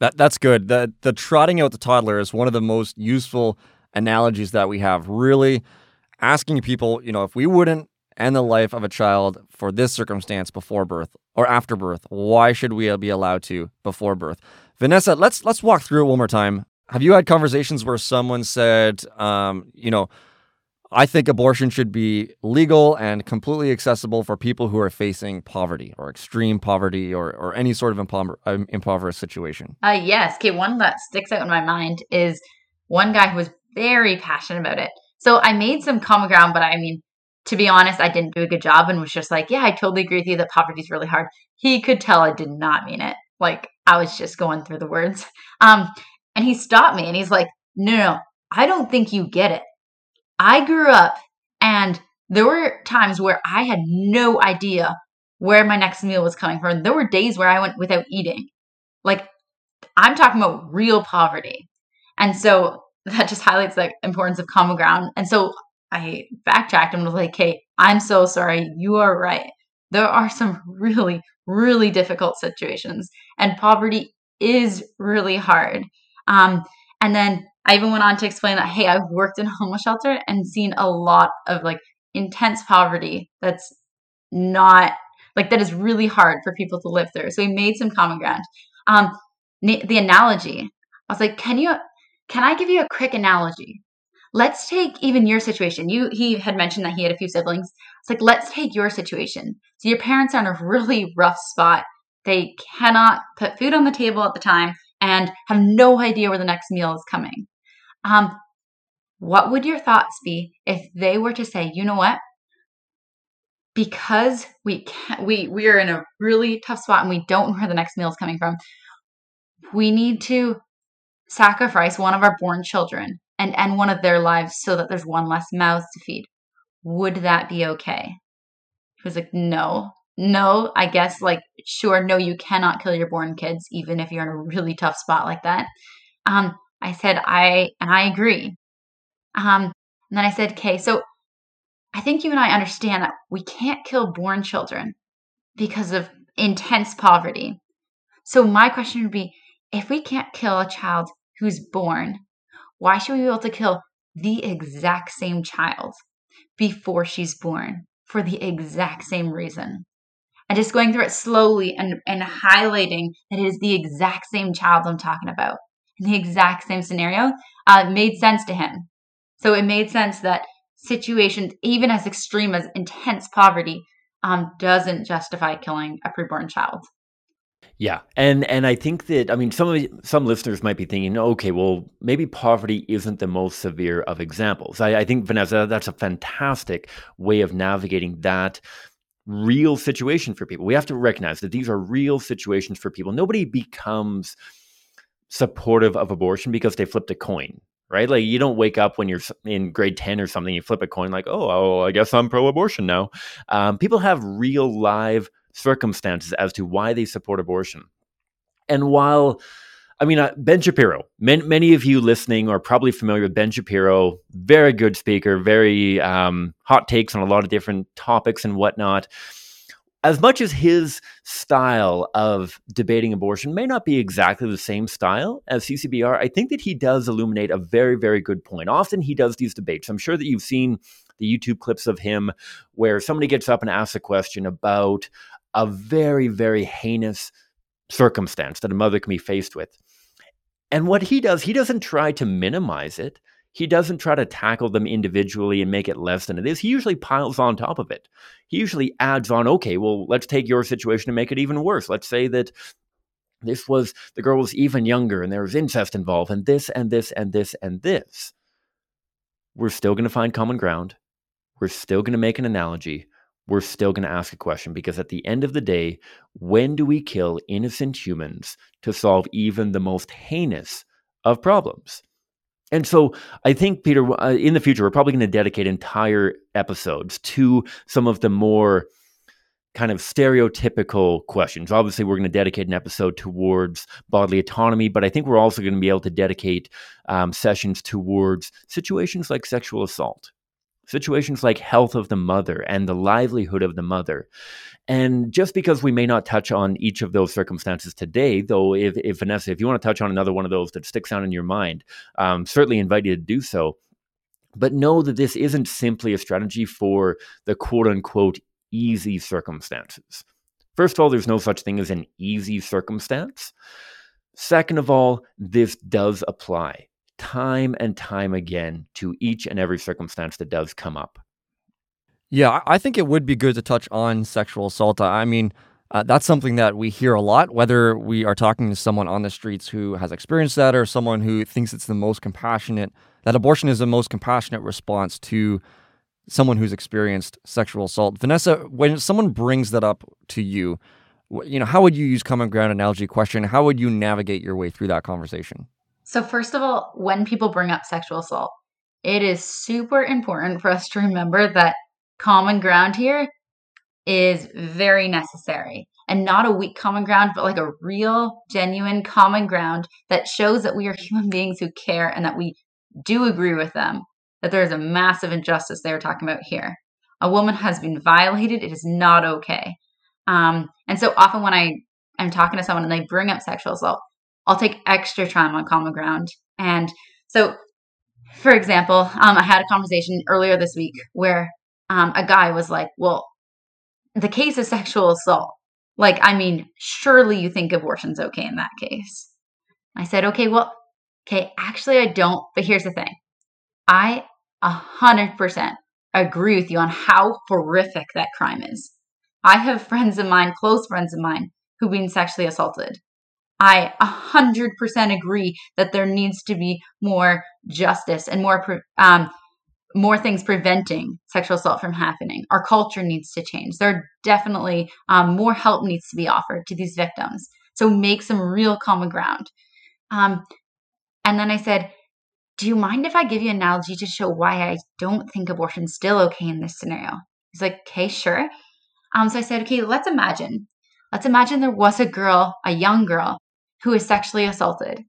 That that's good. The the trotting out the toddler is one of the most useful analogies that we have. Really asking people, you know, if we wouldn't end the life of a child for this circumstance before birth or after birth, why should we be allowed to before birth? Vanessa, let's let's walk through it one more time. Have you had conversations where someone said, um, you know, I think abortion should be legal and completely accessible for people who are facing poverty or extreme poverty or, or any sort of impover- um, impoverished situation. Uh, yes. Okay. One that sticks out in my mind is one guy who was very passionate about it. So I made some common ground, but I mean, to be honest, I didn't do a good job and was just like, yeah, I totally agree with you that poverty is really hard. He could tell I did not mean it. Like I was just going through the words. Um, and he stopped me and he's like, no, no, I don't think you get it. I grew up and there were times where I had no idea where my next meal was coming from. There were days where I went without eating. Like, I'm talking about real poverty. And so that just highlights the importance of common ground. And so I backtracked and was like, hey, I'm so sorry. You are right. There are some really, really difficult situations, and poverty is really hard. Um, and then I even went on to explain that, hey, I've worked in a homeless shelter and seen a lot of like intense poverty that's not like that is really hard for people to live through. So we made some common ground. Um, the analogy, I was like, can you, can I give you a quick analogy? Let's take even your situation. You, he had mentioned that he had a few siblings. It's like, let's take your situation. So your parents are in a really rough spot. They cannot put food on the table at the time and have no idea where the next meal is coming. Um, what would your thoughts be if they were to say, you know what? Because we can't, we we are in a really tough spot and we don't know where the next meal is coming from, we need to sacrifice one of our born children and end one of their lives so that there's one less mouth to feed. Would that be okay? He was like, no, no, I guess like sure, no, you cannot kill your born kids, even if you're in a really tough spot like that. Um, I said, I, and I agree. Um, and then I said, okay, so I think you and I understand that we can't kill born children because of intense poverty. So my question would be if we can't kill a child who's born, why should we be able to kill the exact same child before she's born for the exact same reason? And just going through it slowly and, and highlighting that it is the exact same child I'm talking about the exact same scenario uh, made sense to him. So it made sense that situations, even as extreme as intense poverty, um, doesn't justify killing a preborn child. Yeah, and and I think that I mean some of some listeners might be thinking, okay, well maybe poverty isn't the most severe of examples. I, I think Vanessa, that's a fantastic way of navigating that real situation for people. We have to recognize that these are real situations for people. Nobody becomes supportive of abortion because they flipped a coin, right? Like you don't wake up when you're in grade 10 or something, you flip a coin like, oh, oh I guess I'm pro abortion now. Um, people have real live circumstances as to why they support abortion. And while I mean, uh, Ben Shapiro. Many, of you listening are probably familiar with Ben Shapiro. Very good speaker, very um, hot takes on a lot of different topics and whatnot. As much as his style of debating abortion may not be exactly the same style as CCBR, I think that he does illuminate a very, very good point. Often he does these debates. I'm sure that you've seen the YouTube clips of him where somebody gets up and asks a question about a very, very heinous circumstance that a mother can be faced with. And what he does, he doesn't try to minimize it. He doesn't try to tackle them individually and make it less than it is. He usually piles on top of it. He usually adds on, okay, well, let's take your situation and make it even worse. Let's say that this was the girl was even younger and there was incest involved and this and this and this and this. We're still going to find common ground. We're still going to make an analogy we're still going to ask a question because at the end of the day, when do we kill innocent humans to solve even the most heinous of problems? And so I think, Peter, uh, in the future, we're probably going to dedicate entire episodes to some of the more kind of stereotypical questions. Obviously, we're going to dedicate an episode towards bodily autonomy, but I think we're also going to be able to dedicate um, sessions towards situations like sexual assault situations like health of the mother and the livelihood of the mother. And just because we may not touch on each of those circumstances today, though, if, if Vanessa, if you want to touch on another one of those that sticks out in your mind, um, certainly invite you to do so. But know that this isn't simply a strategy for the quote unquote easy circumstances. First of all, there's no such thing as an easy circumstance. Second of all, this does apply time and time again to each and every circumstance that does come up. Yeah, I think it would be good to touch on sexual assault. I mean, uh, that's something that we hear a lot, whether we are talking to someone on the streets who has experienced that or someone who thinks it's the most compassionate, that abortion is the most compassionate response to someone who's experienced sexual assault. Vanessa, when someone brings that up to you, you know, how would you use common ground analogy question? How would you navigate your way through that conversation? So, first of all, when people bring up sexual assault, it is super important for us to remember that common ground here is very necessary and not a weak common ground, but like a real, genuine common ground that shows that we are human beings who care and that we do agree with them that there is a massive injustice they are talking about here. A woman has been violated, it is not okay. Um, and so often when I am talking to someone and they bring up sexual assault, I'll take extra time on common ground. And so, for example, um, I had a conversation earlier this week where um, a guy was like, Well, the case is sexual assault. Like, I mean, surely you think abortion's okay in that case. I said, Okay, well, okay, actually, I don't. But here's the thing I 100% agree with you on how horrific that crime is. I have friends of mine, close friends of mine, who've been sexually assaulted. I 100% agree that there needs to be more justice and more um, more things preventing sexual assault from happening. Our culture needs to change. There are definitely um, more help needs to be offered to these victims. So make some real common ground. Um, and then I said, "Do you mind if I give you an analogy to show why I don't think abortion's still okay in this scenario?" He's like, "Okay, sure." Um, so I said, "Okay, let's imagine. Let's imagine there was a girl, a young girl, who was sexually assaulted.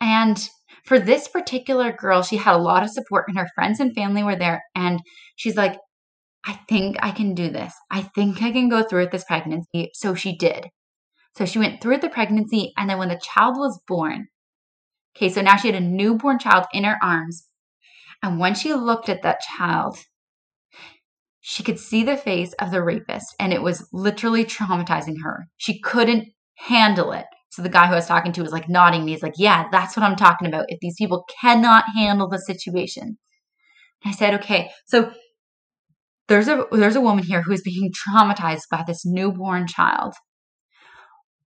And for this particular girl, she had a lot of support, and her friends and family were there. And she's like, I think I can do this. I think I can go through with this pregnancy. So she did. So she went through the pregnancy. And then when the child was born, okay, so now she had a newborn child in her arms. And when she looked at that child, she could see the face of the rapist, and it was literally traumatizing her. She couldn't handle it. So the guy who I was talking to was like nodding me. He's like, Yeah, that's what I'm talking about. If these people cannot handle the situation. I said, Okay, so there's a there's a woman here who is being traumatized by this newborn child.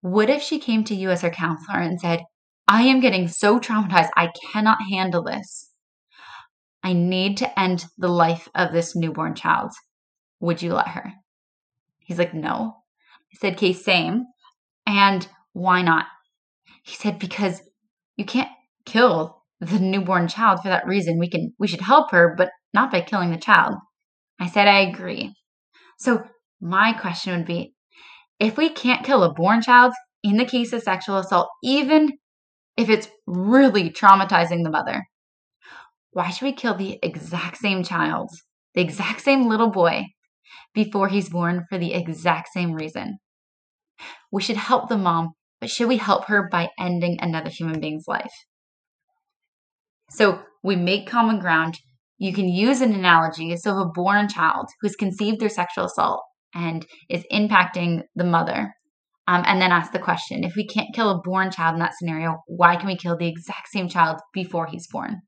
What if she came to you as her counselor and said, I am getting so traumatized, I cannot handle this. I need to end the life of this newborn child. Would you let her? He's like, No. I said, Okay, same. And why not? He said, Because you can't kill the newborn child for that reason. We can we should help her, but not by killing the child. I said I agree. So my question would be if we can't kill a born child in the case of sexual assault, even if it's really traumatizing the mother, why should we kill the exact same child, the exact same little boy, before he's born for the exact same reason? We should help the mom, but should we help her by ending another human being's life? So we make common ground. You can use an analogy. So, if a born child who's conceived through sexual assault and is impacting the mother, um, and then ask the question if we can't kill a born child in that scenario, why can we kill the exact same child before he's born?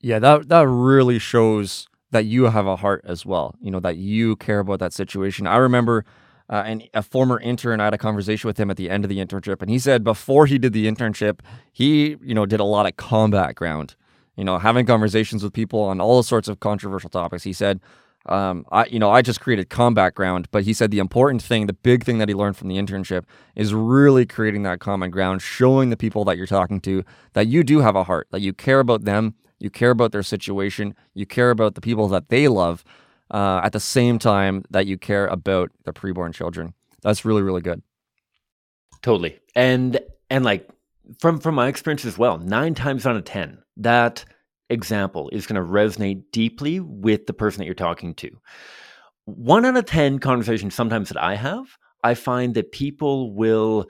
Yeah, that that really shows that you have a heart as well. You know that you care about that situation. I remember uh, and a former intern. I had a conversation with him at the end of the internship, and he said before he did the internship, he you know did a lot of combat ground. You know, having conversations with people on all sorts of controversial topics. He said, um, I you know I just created combat ground, but he said the important thing, the big thing that he learned from the internship is really creating that common ground, showing the people that you're talking to that you do have a heart, that you care about them, you care about their situation, you care about the people that they love uh, at the same time that you care about the preborn children. That's really really good. Totally, and and like from from my experience as well, nine times out of ten, that example is going to resonate deeply with the person that you're talking to. One out of ten conversations sometimes that I have, I find that people will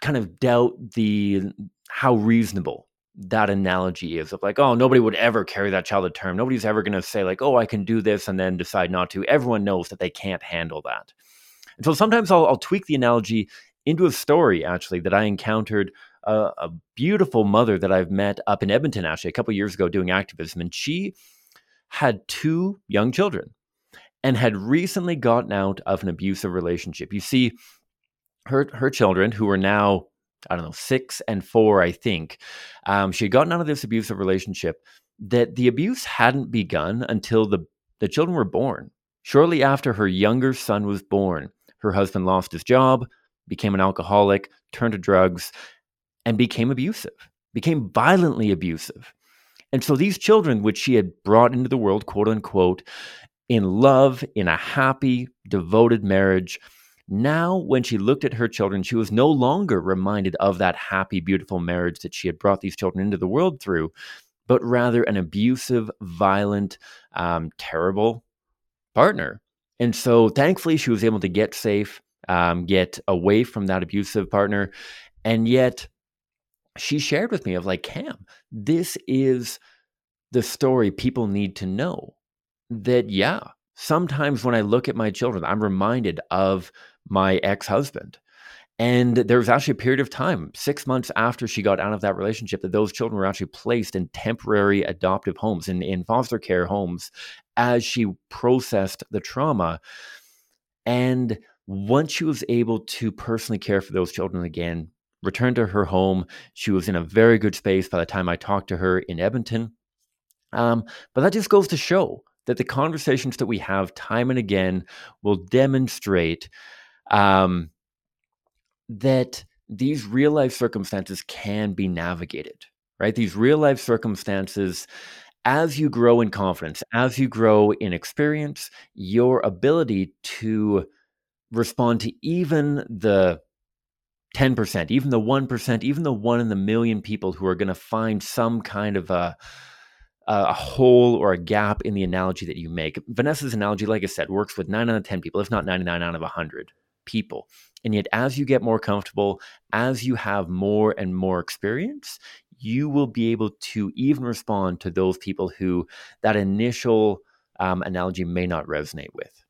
kind of doubt the how reasonable that analogy is of like, oh, nobody would ever carry that child to term. Nobody's ever going to say, like, oh, I can do this and then decide not to. Everyone knows that they can't handle that. And so sometimes I'll, I'll tweak the analogy into a story, actually, that I encountered a, a beautiful mother that I've met up in Edmonton, actually, a couple years ago doing activism. And she had two young children and had recently gotten out of an abusive relationship. You see, her, her children, who are now I don't know, six and four, I think. Um, she had gotten out of this abusive relationship that the abuse hadn't begun until the, the children were born. Shortly after her younger son was born, her husband lost his job, became an alcoholic, turned to drugs, and became abusive, became violently abusive. And so these children, which she had brought into the world, quote unquote, in love, in a happy, devoted marriage, now, when she looked at her children, she was no longer reminded of that happy, beautiful marriage that she had brought these children into the world through, but rather an abusive, violent, um, terrible partner. And so, thankfully, she was able to get safe, um, get away from that abusive partner. And yet, she shared with me of like, Cam, this is the story people need to know that, yeah, sometimes when I look at my children, I'm reminded of my ex husband. And there was actually a period of time, six months after she got out of that relationship, that those children were actually placed in temporary adoptive homes, in, in foster care homes, as she processed the trauma. And once she was able to personally care for those children again, returned to her home, she was in a very good space by the time I talked to her in Edmonton. Um, but that just goes to show that the conversations that we have time and again will demonstrate um, that these real life circumstances can be navigated, right? These real life circumstances, as you grow in confidence, as you grow in experience, your ability to respond to even the 10%, even the 1%, even the one in the million people who are going to find some kind of a, a hole or a gap in the analogy that you make. Vanessa's analogy, like I said, works with nine out of 10 people, if not 99 out of 100 people. And yet, as you get more comfortable, as you have more and more experience, you will be able to even respond to those people who that initial um, analogy may not resonate with.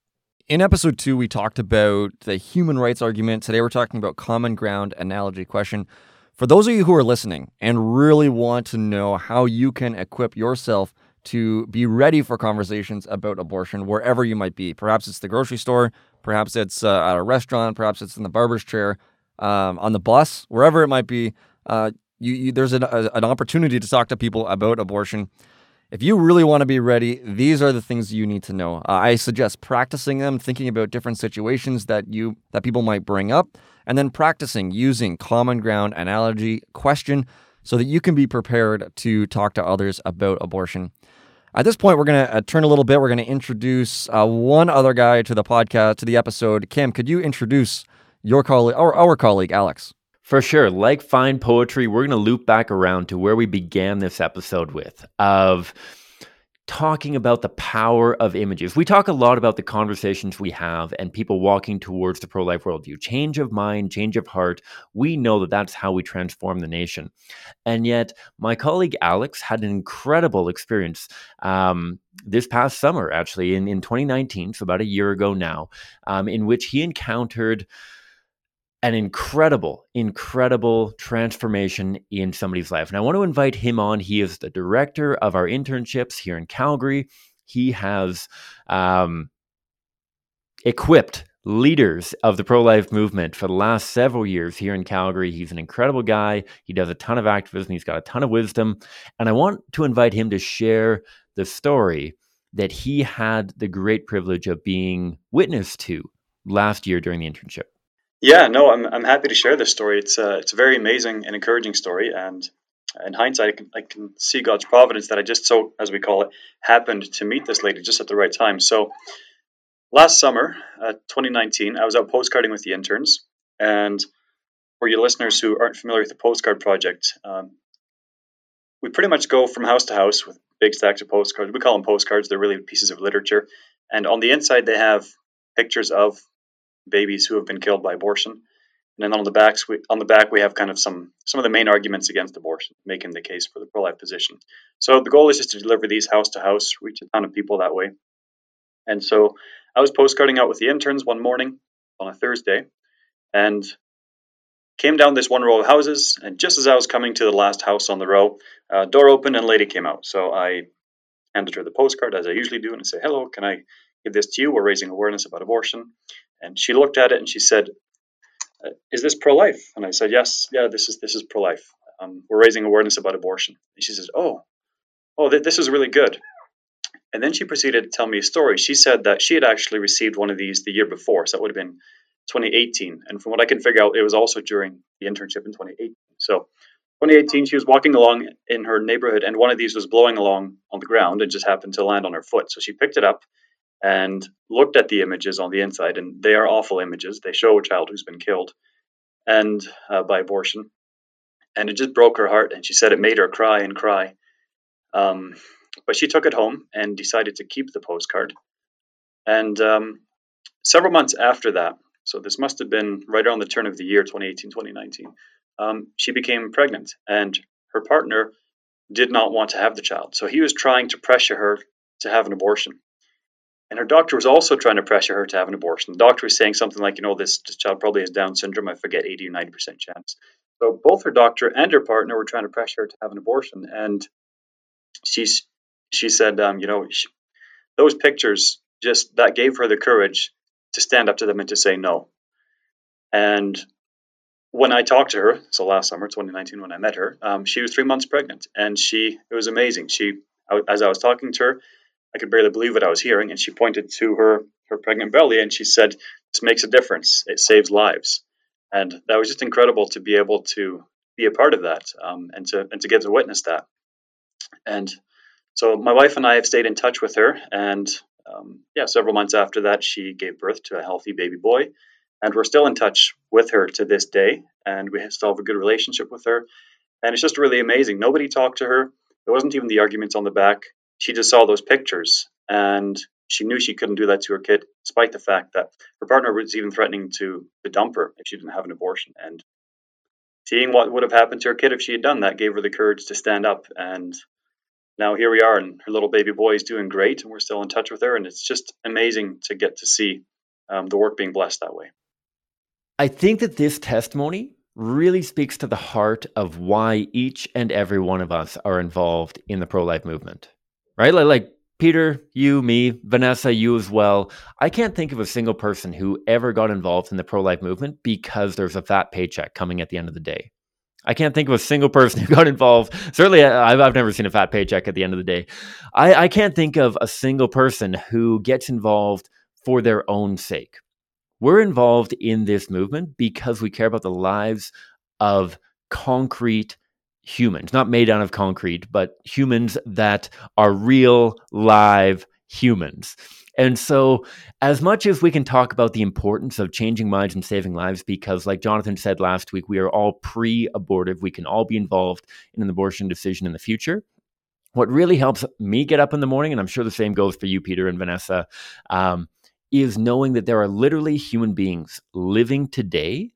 In episode two, we talked about the human rights argument. Today, we're talking about common ground analogy question. For those of you who are listening and really want to know how you can equip yourself to be ready for conversations about abortion wherever you might be, perhaps it's the grocery store, Perhaps it's uh, at a restaurant. Perhaps it's in the barber's chair, um, on the bus, wherever it might be. Uh, you, you, there's an, a, an opportunity to talk to people about abortion. If you really want to be ready, these are the things you need to know. Uh, I suggest practicing them, thinking about different situations that you that people might bring up, and then practicing using common ground analogy question so that you can be prepared to talk to others about abortion. At this point, we're going to uh, turn a little bit. We're going to introduce uh, one other guy to the podcast, to the episode. Cam, could you introduce your colleague, our, our colleague, Alex? For sure. Like fine poetry, we're going to loop back around to where we began this episode with of talking about the power of images. We talk a lot about the conversations we have and people walking towards the pro life worldview. Change of mind, change of heart. We know that that's how we transform the nation. And yet, my colleague Alex had an incredible experience um, this past summer, actually, in, in 2019, so about a year ago now, um, in which he encountered an incredible, incredible transformation in somebody's life. And I want to invite him on. He is the director of our internships here in Calgary. He has um, equipped leaders of the pro life movement for the last several years here in Calgary. He's an incredible guy. He does a ton of activism, he's got a ton of wisdom. And I want to invite him to share the story that he had the great privilege of being witness to last year during the internship. Yeah, no, I'm I'm happy to share this story. It's a it's a very amazing and encouraging story, and in hindsight, I can, I can see God's providence that I just so as we call it happened to meet this lady just at the right time. So last summer, uh, 2019, I was out postcarding with the interns, and for you listeners who aren't familiar with the postcard project, um, we pretty much go from house to house with big stacks of postcards. We call them postcards; they're really pieces of literature, and on the inside they have pictures of babies who have been killed by abortion. And then on the backs, we, on the back, we have kind of some some of the main arguments against abortion, making the case for the pro-life position. So the goal is just to deliver these house to house, reach a ton of people that way. And so I was postcarding out with the interns one morning on a Thursday, and came down this one row of houses. And just as I was coming to the last house on the row, door opened and a lady came out. So I handed her the postcard as I usually do, and I say, "Hello, can I give this to you? We're raising awareness about abortion." And she looked at it and she said, uh, "Is this pro-life?" And I said, "Yes, yeah, this is this is pro-life. Um, we're raising awareness about abortion." And she says, "Oh, oh, th- this is really good." And then she proceeded to tell me a story. She said that she had actually received one of these the year before, so that would have been 2018. And from what I can figure out, it was also during the internship in 2018. So 2018, she was walking along in her neighborhood, and one of these was blowing along on the ground and just happened to land on her foot. So she picked it up and looked at the images on the inside, and they are awful images. They show a child who's been killed and uh, by abortion, and it just broke her heart. And she said it made her cry and cry. Um, but she took it home and decided to keep the postcard. And um, several months after that, so this must have been right around the turn of the year 2018, 2019, um, she became pregnant, and her partner did not want to have the child. So he was trying to pressure her to have an abortion. And her doctor was also trying to pressure her to have an abortion. The doctor was saying something like, you know, this, child probably has Down syndrome. I forget, 80 or 90% chance. So both her doctor and her partner were trying to pressure her to have an abortion. And she's, she said, um, you know, she, those pictures just, that gave her the courage to stand up to them and to say no. And when I talked to her, so last summer, 2019, when I met her, um, she was three months pregnant. And she, it was amazing. She, as I was talking to her, I could barely believe what I was hearing. And she pointed to her, her pregnant belly and she said, This makes a difference. It saves lives. And that was just incredible to be able to be a part of that um, and to and to get to witness that. And so my wife and I have stayed in touch with her. And um, yeah, several months after that, she gave birth to a healthy baby boy. And we're still in touch with her to this day. And we still have a good relationship with her. And it's just really amazing. Nobody talked to her. There wasn't even the arguments on the back she just saw those pictures and she knew she couldn't do that to her kid, despite the fact that her partner was even threatening to, to dump her if she didn't have an abortion. And seeing what would have happened to her kid if she had done that gave her the courage to stand up. And now here we are, and her little baby boy is doing great, and we're still in touch with her. And it's just amazing to get to see um, the work being blessed that way. I think that this testimony really speaks to the heart of why each and every one of us are involved in the pro life movement right? Like, like Peter, you, me, Vanessa, you as well. I can't think of a single person who ever got involved in the pro life movement because there's a fat paycheck coming at the end of the day. I can't think of a single person who got involved. Certainly, I've, I've never seen a fat paycheck at the end of the day. I, I can't think of a single person who gets involved for their own sake. We're involved in this movement because we care about the lives of concrete humans, not made out of concrete, but humans that are real, live humans. And so, as much as we can talk about the importance of changing minds and saving lives, because, like Jonathan said last week, we are all pre abortive, we can all be involved in an abortion decision in the future. What really helps me get up in the morning, and I'm sure the same goes for you, Peter and Vanessa, um, is knowing that there are literally human beings living today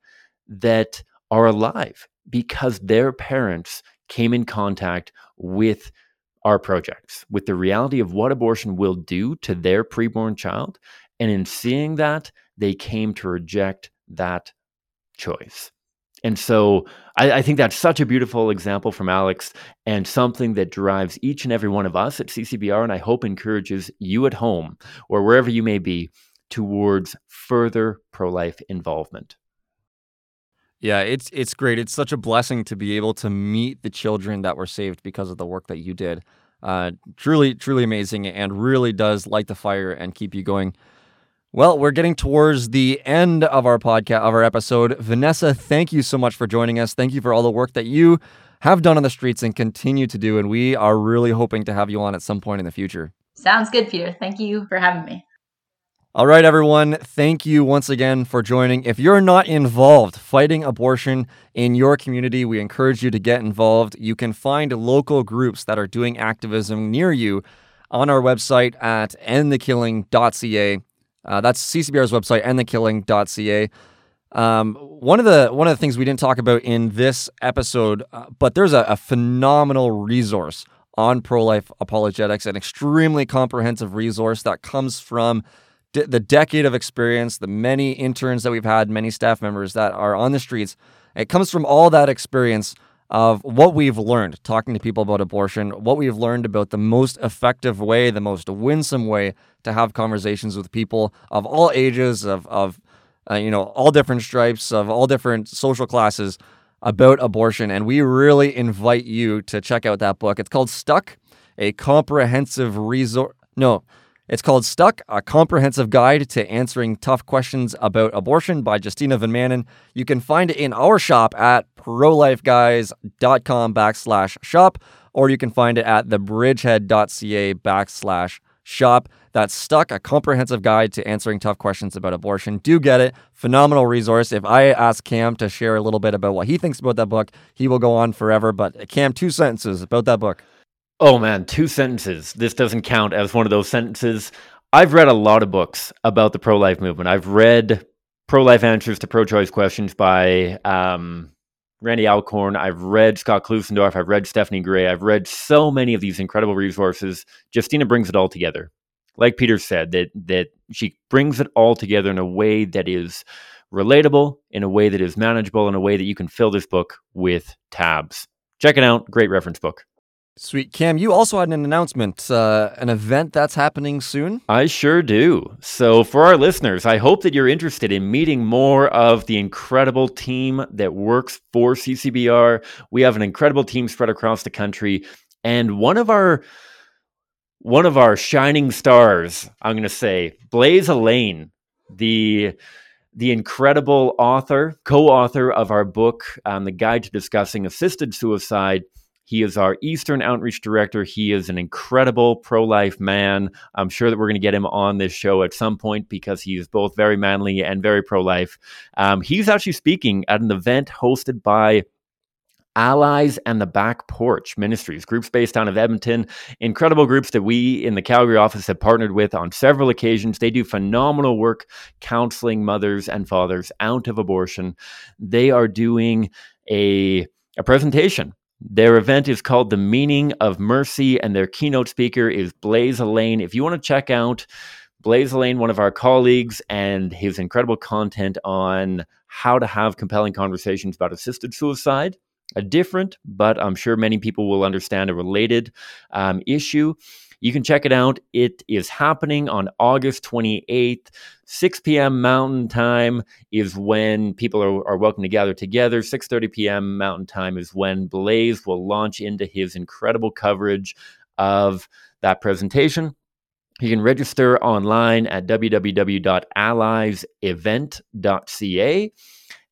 that are alive because their parents came in contact with our projects, with the reality of what abortion will do to their preborn child. And in seeing that, they came to reject that choice. And so I, I, think that's such a beautiful example from Alex and something that drives each and every one of us at CCBR. And I hope encourages you at home or wherever you may be towards further pro life involvement. Yeah, it's it's great. It's such a blessing to be able to meet the children that were saved because of the work that you did. Uh, truly, truly amazing, and really does light the fire and keep you going. Well, we're getting towards the end of our podcast of our episode. Vanessa, thank you so much for joining us. Thank you for all the work that you have done on the streets and continue to do. And we are really hoping to have you on at some point in the future. Sounds good, Peter. Thank you for having me. All right, everyone. Thank you once again for joining. If you're not involved fighting abortion in your community, we encourage you to get involved. You can find local groups that are doing activism near you on our website at endthekilling.ca. Uh, that's CCBR's website, endthekilling.ca. Um, one of the one of the things we didn't talk about in this episode, uh, but there's a, a phenomenal resource on pro-life apologetics, an extremely comprehensive resource that comes from the decade of experience, the many interns that we've had, many staff members that are on the streets. It comes from all that experience of what we've learned talking to people about abortion, what we've learned about the most effective way, the most winsome way to have conversations with people of all ages, of, of uh, you know, all different stripes, of all different social classes about abortion. And we really invite you to check out that book. It's called Stuck, a comprehensive resource. No, it's called Stuck, a comprehensive guide to answering tough questions about abortion by Justina Van Manen. You can find it in our shop at prolifeguys.com backslash shop, or you can find it at thebridgehead.ca backslash shop. That's Stuck, a comprehensive guide to answering tough questions about abortion. Do get it. Phenomenal resource. If I ask Cam to share a little bit about what he thinks about that book, he will go on forever. But Cam, two sentences about that book. Oh man, two sentences. This doesn't count as one of those sentences. I've read a lot of books about the pro life movement. I've read Pro Life Answers to Pro Choice Questions by um, Randy Alcorn. I've read Scott Klusendorf. I've read Stephanie Gray. I've read so many of these incredible resources. Justina brings it all together. Like Peter said, that that she brings it all together in a way that is relatable, in a way that is manageable, in a way that you can fill this book with tabs. Check it out. Great reference book. Sweet. Cam, you also had an announcement, uh, an event that's happening soon. I sure do. So, for our listeners, I hope that you're interested in meeting more of the incredible team that works for CCBR. We have an incredible team spread across the country, and one of our one of our shining stars, I'm going to say, Blaise Alleyne, the the incredible author, co-author of our book, um, "The Guide to Discussing Assisted Suicide." He is our Eastern Outreach Director. He is an incredible pro life man. I'm sure that we're going to get him on this show at some point because he is both very manly and very pro life. Um, he's actually speaking at an event hosted by Allies and the Back Porch Ministries, groups based out of Edmonton, incredible groups that we in the Calgary office have partnered with on several occasions. They do phenomenal work counseling mothers and fathers out of abortion. They are doing a, a presentation their event is called The Meaning of Mercy, and their keynote speaker is Blaise Alleyne. If you want to check out Blaise Alleyne, one of our colleagues, and his incredible content on how to have compelling conversations about assisted suicide, a different, but I'm sure many people will understand a related um, issue. You can check it out. It is happening on August 28th. 6 p.m. Mountain Time is when people are, are welcome to gather together. 6:30 p.m. Mountain Time is when Blaise will launch into his incredible coverage of that presentation. You can register online at www.alliesevent.ca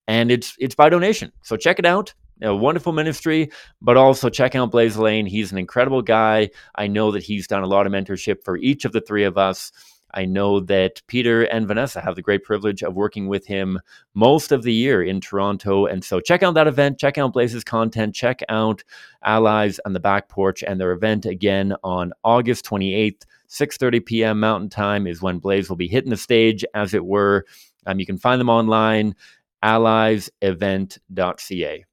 and it's it's by donation. So check it out. A wonderful ministry, but also check out Blaise Alleyne. He's an incredible guy. I know that he's done a lot of mentorship for each of the three of us. I know that Peter and Vanessa have the great privilege of working with him most of the year in Toronto. And so check out that event, check out Blaise's content, check out Allies on the Back Porch and their event again on August 28th, 6:30 p.m. Mountain Time is when Blaise will be hitting the stage, as it were. Um, you can find them online, alliesevent.ca.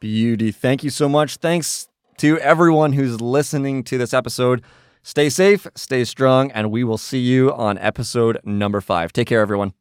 Beauty. Thank you so much. Thanks to everyone who's listening to this episode. Stay safe, stay strong, and we will see you on episode number five. Take care, everyone.